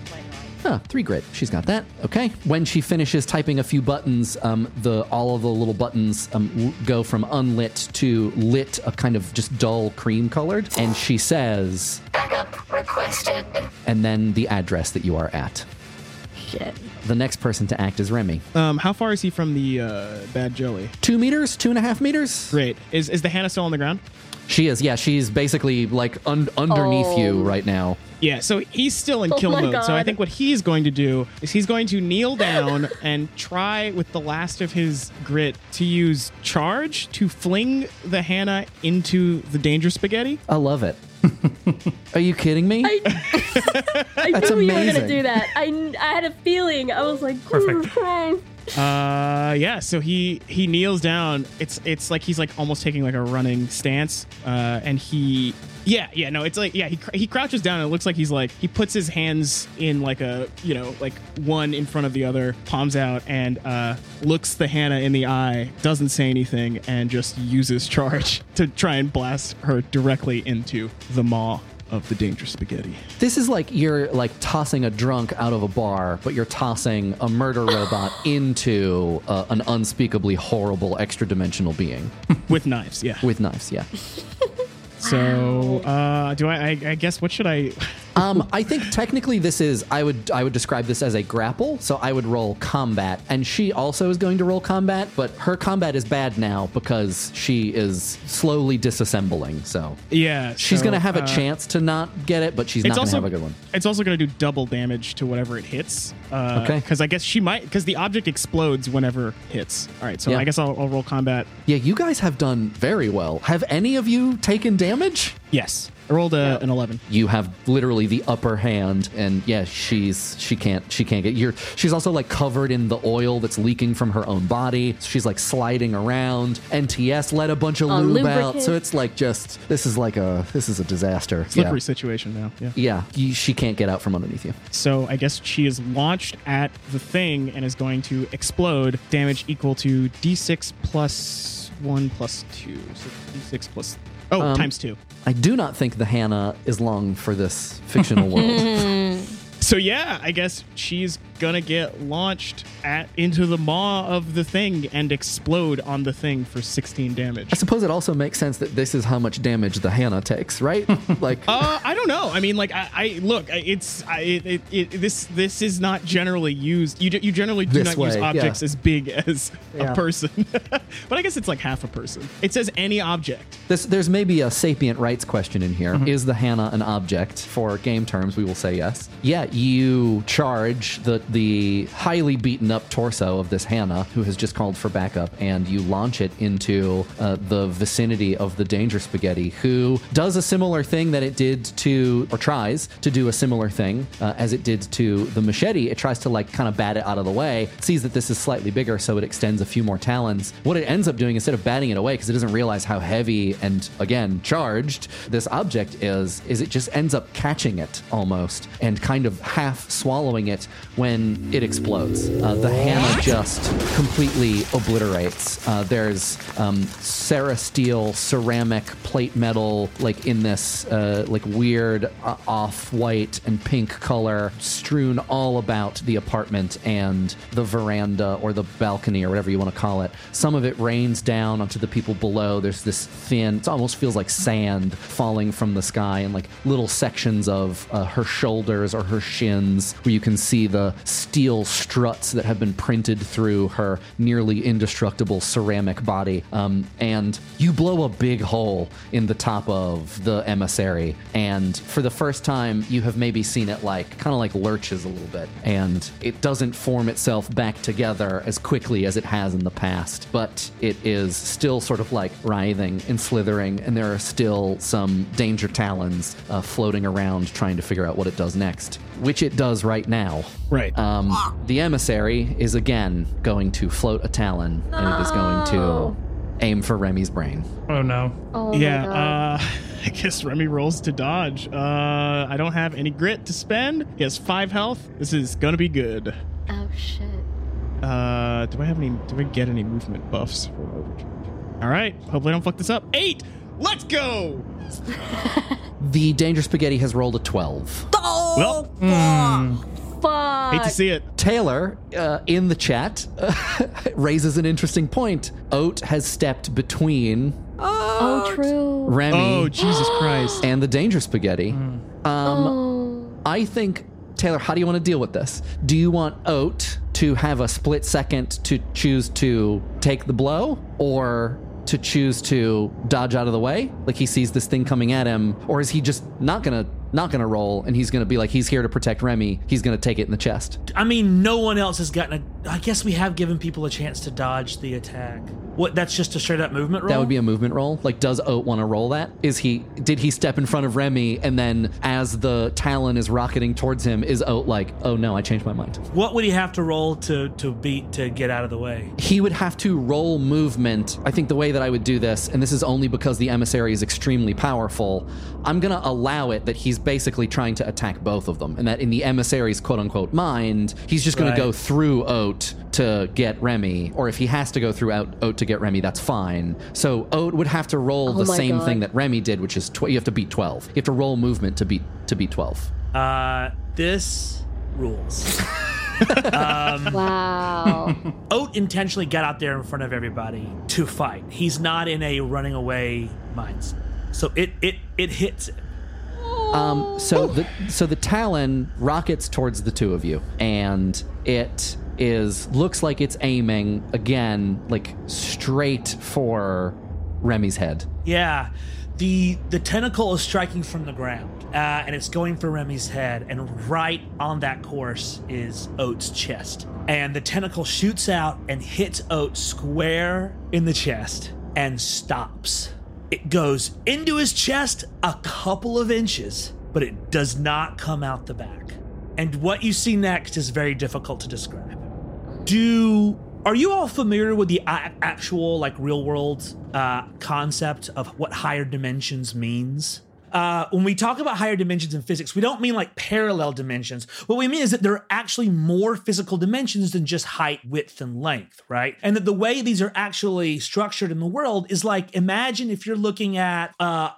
Huh, three grit. She's got that. Okay. When she finishes typing a few buttons, um, the all of the little buttons um, l- go from unlit to lit, a kind of just dull cream colored. And she says, Backup requested. and then the address that you are at. Shit. The next person to act is Remy. Um, how far is he from the uh, bad jelly? Two meters, two and a half meters. Great. Is is the Hannah still on the ground? She is. Yeah, she's basically like un- underneath you Oh. right now. Yeah, so he's still in Oh kill my mode. So I think what he's going to do is he's going to kneel down and try with the last of his grit to use charge to fling the Hannah into the danger spaghetti. I love it. Are you kidding me? I, I That's knew you were amazing. gonna do that. I, I had a feeling. I was like, Perfect. "Jesus Uh, yeah. So he he kneels down. It's it's like he's like almost taking like a running stance. Uh, and he yeah yeah no it's like yeah he cr- he crouches down and it looks like he's like he puts his hands in like a you know like one in front of the other, palms out, and uh looks the Hannah in the eye, doesn't say anything, and just uses charge to try and blast her directly into the maw of the dangerous spaghetti. This is like you're like tossing a drunk out of a bar, but you're tossing a murder robot into uh, an unspeakably horrible extra dimensional being With knives, yeah. with knives. Yeah. So, uh, do I, I? I guess what should I? Um, I think technically this is I would I would describe this as a grapple, so I would roll combat, and she also is going to roll combat, but her combat is bad now because she is slowly disassembling. So Yeah. she's so, going to have a uh, chance to not get it, but she's not going to also have a good one. It's also going to do double damage to whatever it hits. Uh, Okay. Because I guess she might. Because the object explodes whenever hits. All right. So Yeah. I guess I'll, I'll roll combat. Yeah, you guys have done very well. Have any of you taken damage? Yes. I rolled a, an eleven. you have literally the upper hand and yeah she's she can't she can't get you're she's also like covered in the oil that's leaking from her own body she's like sliding around nts let a bunch of On lube out lubricant. so it's like just this is like a this is a disaster Slippery yeah, situation now. Yeah. yeah you, she can't get out from underneath you So I guess she is launched at the thing and is going to explode. Damage equal to d6 plus one plus two. So d6 plus oh Um, times two. i do not think the hannah is long for this fictional world So yeah, I guess she's gonna get launched at into the maw of the thing and explode on the thing for 16 damage. i suppose it also makes sense that this is how much damage the hannah takes right like Uh, I don't know. I mean, like, I, I look, it's, I, it, it, it, this, this is not generally used. You, you generally do This not use objects yeah. as big as Yeah. a person, but I guess it's like half a person. It says any object. This, there's maybe a sapient rights question in here. Is Mm-hmm. the Hannah an object? For game terms, we will say yes. Yeah, you charge the the highly beaten up torso of this Hannah, who has just called for backup, and you launch it into uh, the vicinity of the Danger Spaghetti, who does a similar thing that it did to, or tries to do a similar thing uh, as it did to the machete. It tries to like kind of bat it out of the way, sees that this is slightly bigger, so it extends a few more talons. What it ends up doing, instead of batting it away, because it doesn't realize how heavy and again charged this object is, is it just ends up catching it almost and kind of half swallowing it when it explodes. Uh, the Hannah just completely obliterates. Uh, there's um, Steel ceramic plate metal, like in this uh, like weird uh, off-white and pink color, strewn all about the apartment and the veranda or the balcony or whatever you want to call it. Some of it rains down onto the people below. There's this thin, it almost feels like sand falling from the sky, and like little sections of uh, her shoulders or her shins where you can see the steel struts that have been printed through her nearly indestructible ceramic body. Um, and you blow a big hole in the top of the emissary. And for the first time, you have maybe seen it like kind of like lurches a little bit. And it doesn't form itself back together as quickly as it has in the past. But it is still sort of like writhing and slithering. And there are still some danger talons uh, floating around trying to figure out what it does next, which it does right now. Right. Um, the emissary is again going to float a talon, and it is going to aim for Remy's brain. Oh no. Oh yeah. my god. Uh, I guess Remy rolls to dodge. Uh, I don't have any grit to spend. He has five health. This is gonna be good. oh shit. Uh, do I have any? Do I get any movement buffs for overcharge? All right. Hopefully, I don't fuck this up. Eight. Let's go. The danger spaghetti has rolled a twelve. Oh, Well, Fuck. hate to see it. Taylor, uh, in the chat, raises an interesting point. Oat has stepped between oh, true. Remy Oh, Jesus Christ. and the danger spaghetti. Um, Oh. I think, Taylor, how do you want to deal with this? Do you want Oat to have a split second to choose to take the blow or to choose to dodge out of the way? Like he sees this thing coming at him, or is he just not to not to roll and he's to be like he's here to protect Remy. He's to take it in the chest. I mean, no one else has gotten a. I guess we have given people a chance to dodge the attack. What? That's just a straight up movement roll. That would be a movement roll. Like, does Oat want to roll that? Is he? Did he step in front of Remy, and then as the Talon is rocketing towards him, is Oat like, oh no, I changed my mind? What would he have to roll to to beat to get out of the way? He would have to roll movement. I think the way that I would do this, and this is only because the emissary is extremely powerful, I'm gonna allow it that he's basically trying to attack both of them, and that in the emissary's quote unquote mind, he's just gonna Right. go through Oat to get Remy, or if he has to go through out Oat to get Remy, that's fine. So Oat would have to roll Oh the same God. thing that Remy did, which is tw- you have to beat 12. You have to roll movement to beat to beat 12. Uh, this rules. Wow. Oat intentionally got out there in front of everybody to fight. He's not in a running away mindset. So it it it hits him. Um, so the so the Talon rockets towards the two of you, and it is looks like it's aiming again, like straight for Remy's head. Yeah, the the tentacle is striking from the ground, uh, and it's going for Remy's head. And right on that course is Oat's chest, and the tentacle shoots out and hits Oat square in the chest and stops. It goes into his chest a couple of inches, but it does not come out the back. And what you see next is very difficult to describe. Do are you all familiar with the actual like real world uh, concept of what higher dimensions means? Uh, when we talk about higher dimensions in physics, we don't mean like parallel dimensions. What we mean is that there are actually more physical dimensions than just height, width, and length, right? And that the way these are actually structured in the world is like imagine if you're looking at, uh,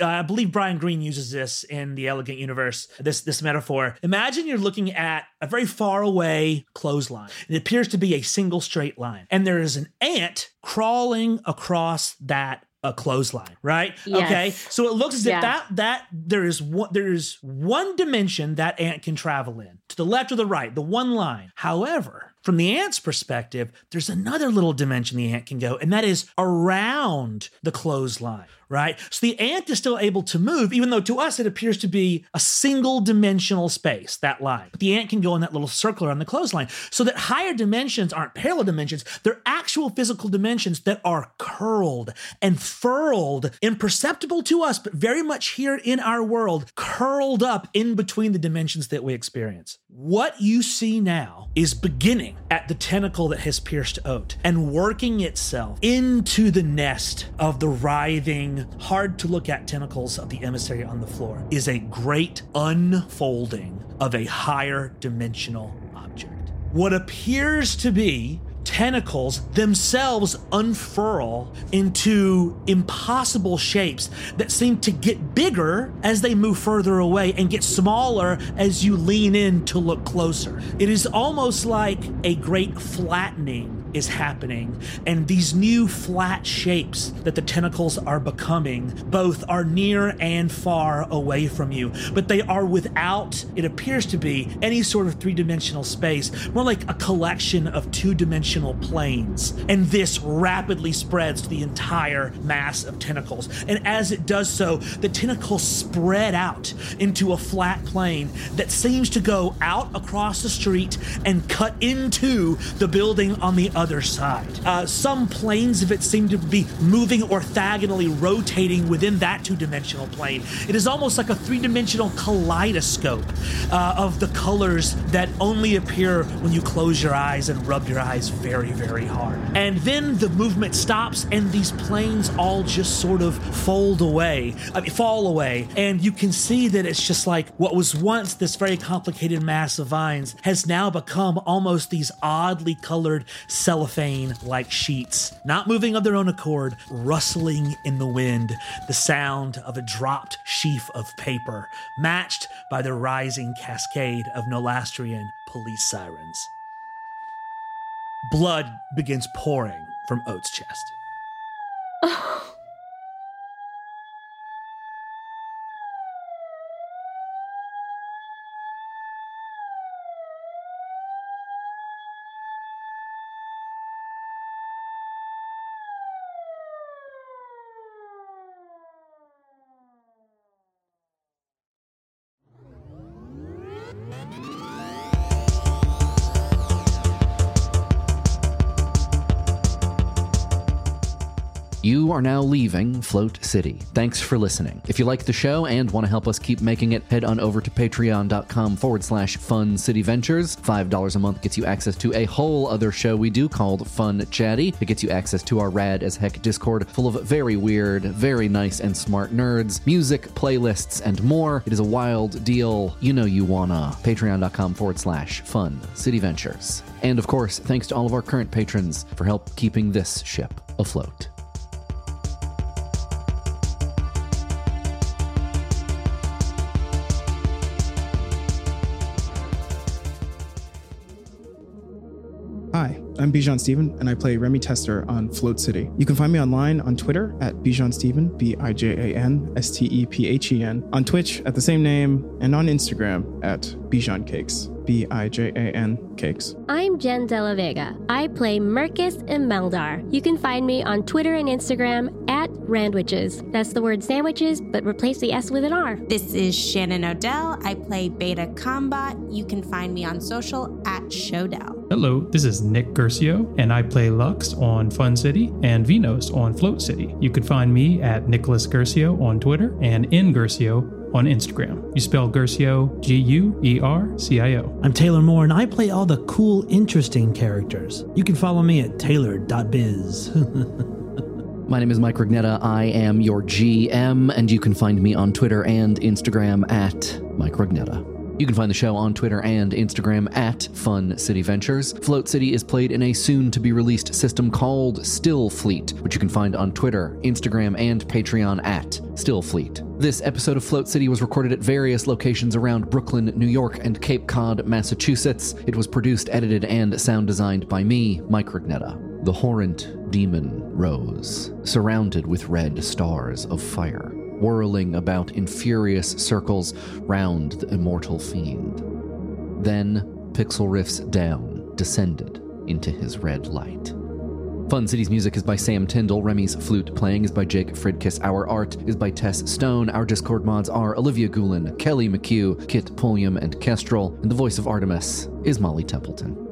uh, I believe Brian Greene uses this in the Elegant Universe, this this metaphor. Imagine you're looking at a very far away clothesline. It appears to be a single straight line, and there is an ant crawling across that a clothesline, right? Yes. Okay. So it looks as if Yeah. that that there is one there is one dimension that ant can travel in to the left or the right, the one line. However, from the ant's perspective, there's another little dimension the ant can go, and that is around the clothesline, right? So the ant is still able to move, even though to us it appears to be a single dimensional space, that line. But the ant can go in that little circle around the clothesline. So that higher dimensions aren't parallel dimensions, they're actual physical dimensions that are curled and furled, imperceptible to us, but very much here in our world, curled up in between the dimensions that we experience. What you see now is beginning at the tentacle that has pierced Oat and working itself into the nest of the writhing, hard to look at tentacles of the emissary on the floor is a great unfolding of a higher dimensional object. What appears to be tentacles themselves unfurl into impossible shapes that seem to get bigger as they move further away and get smaller as you lean in to look closer. It is almost like a great flattening is happening, and these new flat shapes that the tentacles are becoming both are near and far away from you, but they are without, it appears to be, any sort of three dimensional space, more like a collection of two dimensional planes. And this rapidly spreads to the entire mass of tentacles. And as it does so, the tentacles spread out into a flat plane that seems to go out across the street and cut into the building on the other side. Uh, some planes of it seem to be moving orthogonally, rotating within that two dimensional plane. It is almost like a three dimensional kaleidoscope uh, of the colors that only appear when you close your eyes and rub your eyes very, very hard. And then the movement stops, and these planes all just sort of fold away, I mean, fall away. And you can see that it's just like what was once this very complicated mass of vines has now become almost these oddly colored cellophane like sheets, not moving of their own accord, rustling in the wind, the sound of a dropped sheaf of paper, matched by the rising cascade of Nolastrian police sirens. Blood begins pouring from Oat's chest. You are now leaving Float City. Thanks for listening. If you like the show and want to help us keep making it, head on over to patreon.com forward slash fun city ventures. $5 a month gets you access to a whole other show we do called Fun Chatty. It gets you access to our rad as heck Discord full of very weird, very nice and smart nerds, music, playlists, and more. It is a wild deal. You know you wanna. Patreon.com forward slash fun city ventures. And of course, thanks to all of our current patrons for help keeping this ship afloat. I'm Bijan Stephen, and I play Remy Tester on Float City. You can find me online on Twitter at Bijan Stephen, B I J A N S T E P H E N, on Twitch at the same name, and on Instagram at Bijan Cakes. B I J A N Cakes. I'm Jen Della Vega. I play Mercus Imeldar. You can find me on Twitter and Instagram at Randwiches. That's the word sandwiches, but replace the S with an R. This is Shannon Odell. I play Beta Combat. You can find me on social at Showdell. Hello, this is Nick Guercio, and I play Lux on Fun City and Vinos on Float City. You can find me at Nicholas Guercio on Twitter and in Guercio on Instagram. You spell Guercio G U E R C I O. I'm Taylor Moore, and I play all the cool, interesting characters. You can follow me at taylor.biz. My name is Mike Rugnetta. I am your GM, and you can find me on Twitter and Instagram at Mike Rugnetta. You can find the show on Twitter and Instagram at Fun City Ventures. Float City is played in a soon to be released system called Still Fleet, which you can find on Twitter, Instagram, and Patreon at Still Fleet. This episode of Float City was recorded at various locations around Brooklyn, New York, and Cape Cod, Massachusetts. It was produced, edited, and sound designed by me, Mike Rugnetta. The horrent demon rose, surrounded with red stars of fire whirling about in furious circles round the immortal fiend. Then Pixel rifts down descended into his red light. Fun City's music is by Sam Tyndall. Remy's flute playing is by Jake Fridkiss. Our art is by Tess Stone. Our Discord mods are Olivia Goulin, Kelly McHugh, Kit Pulliam, and Kestrel. And the voice of Artemis is Molly Templeton.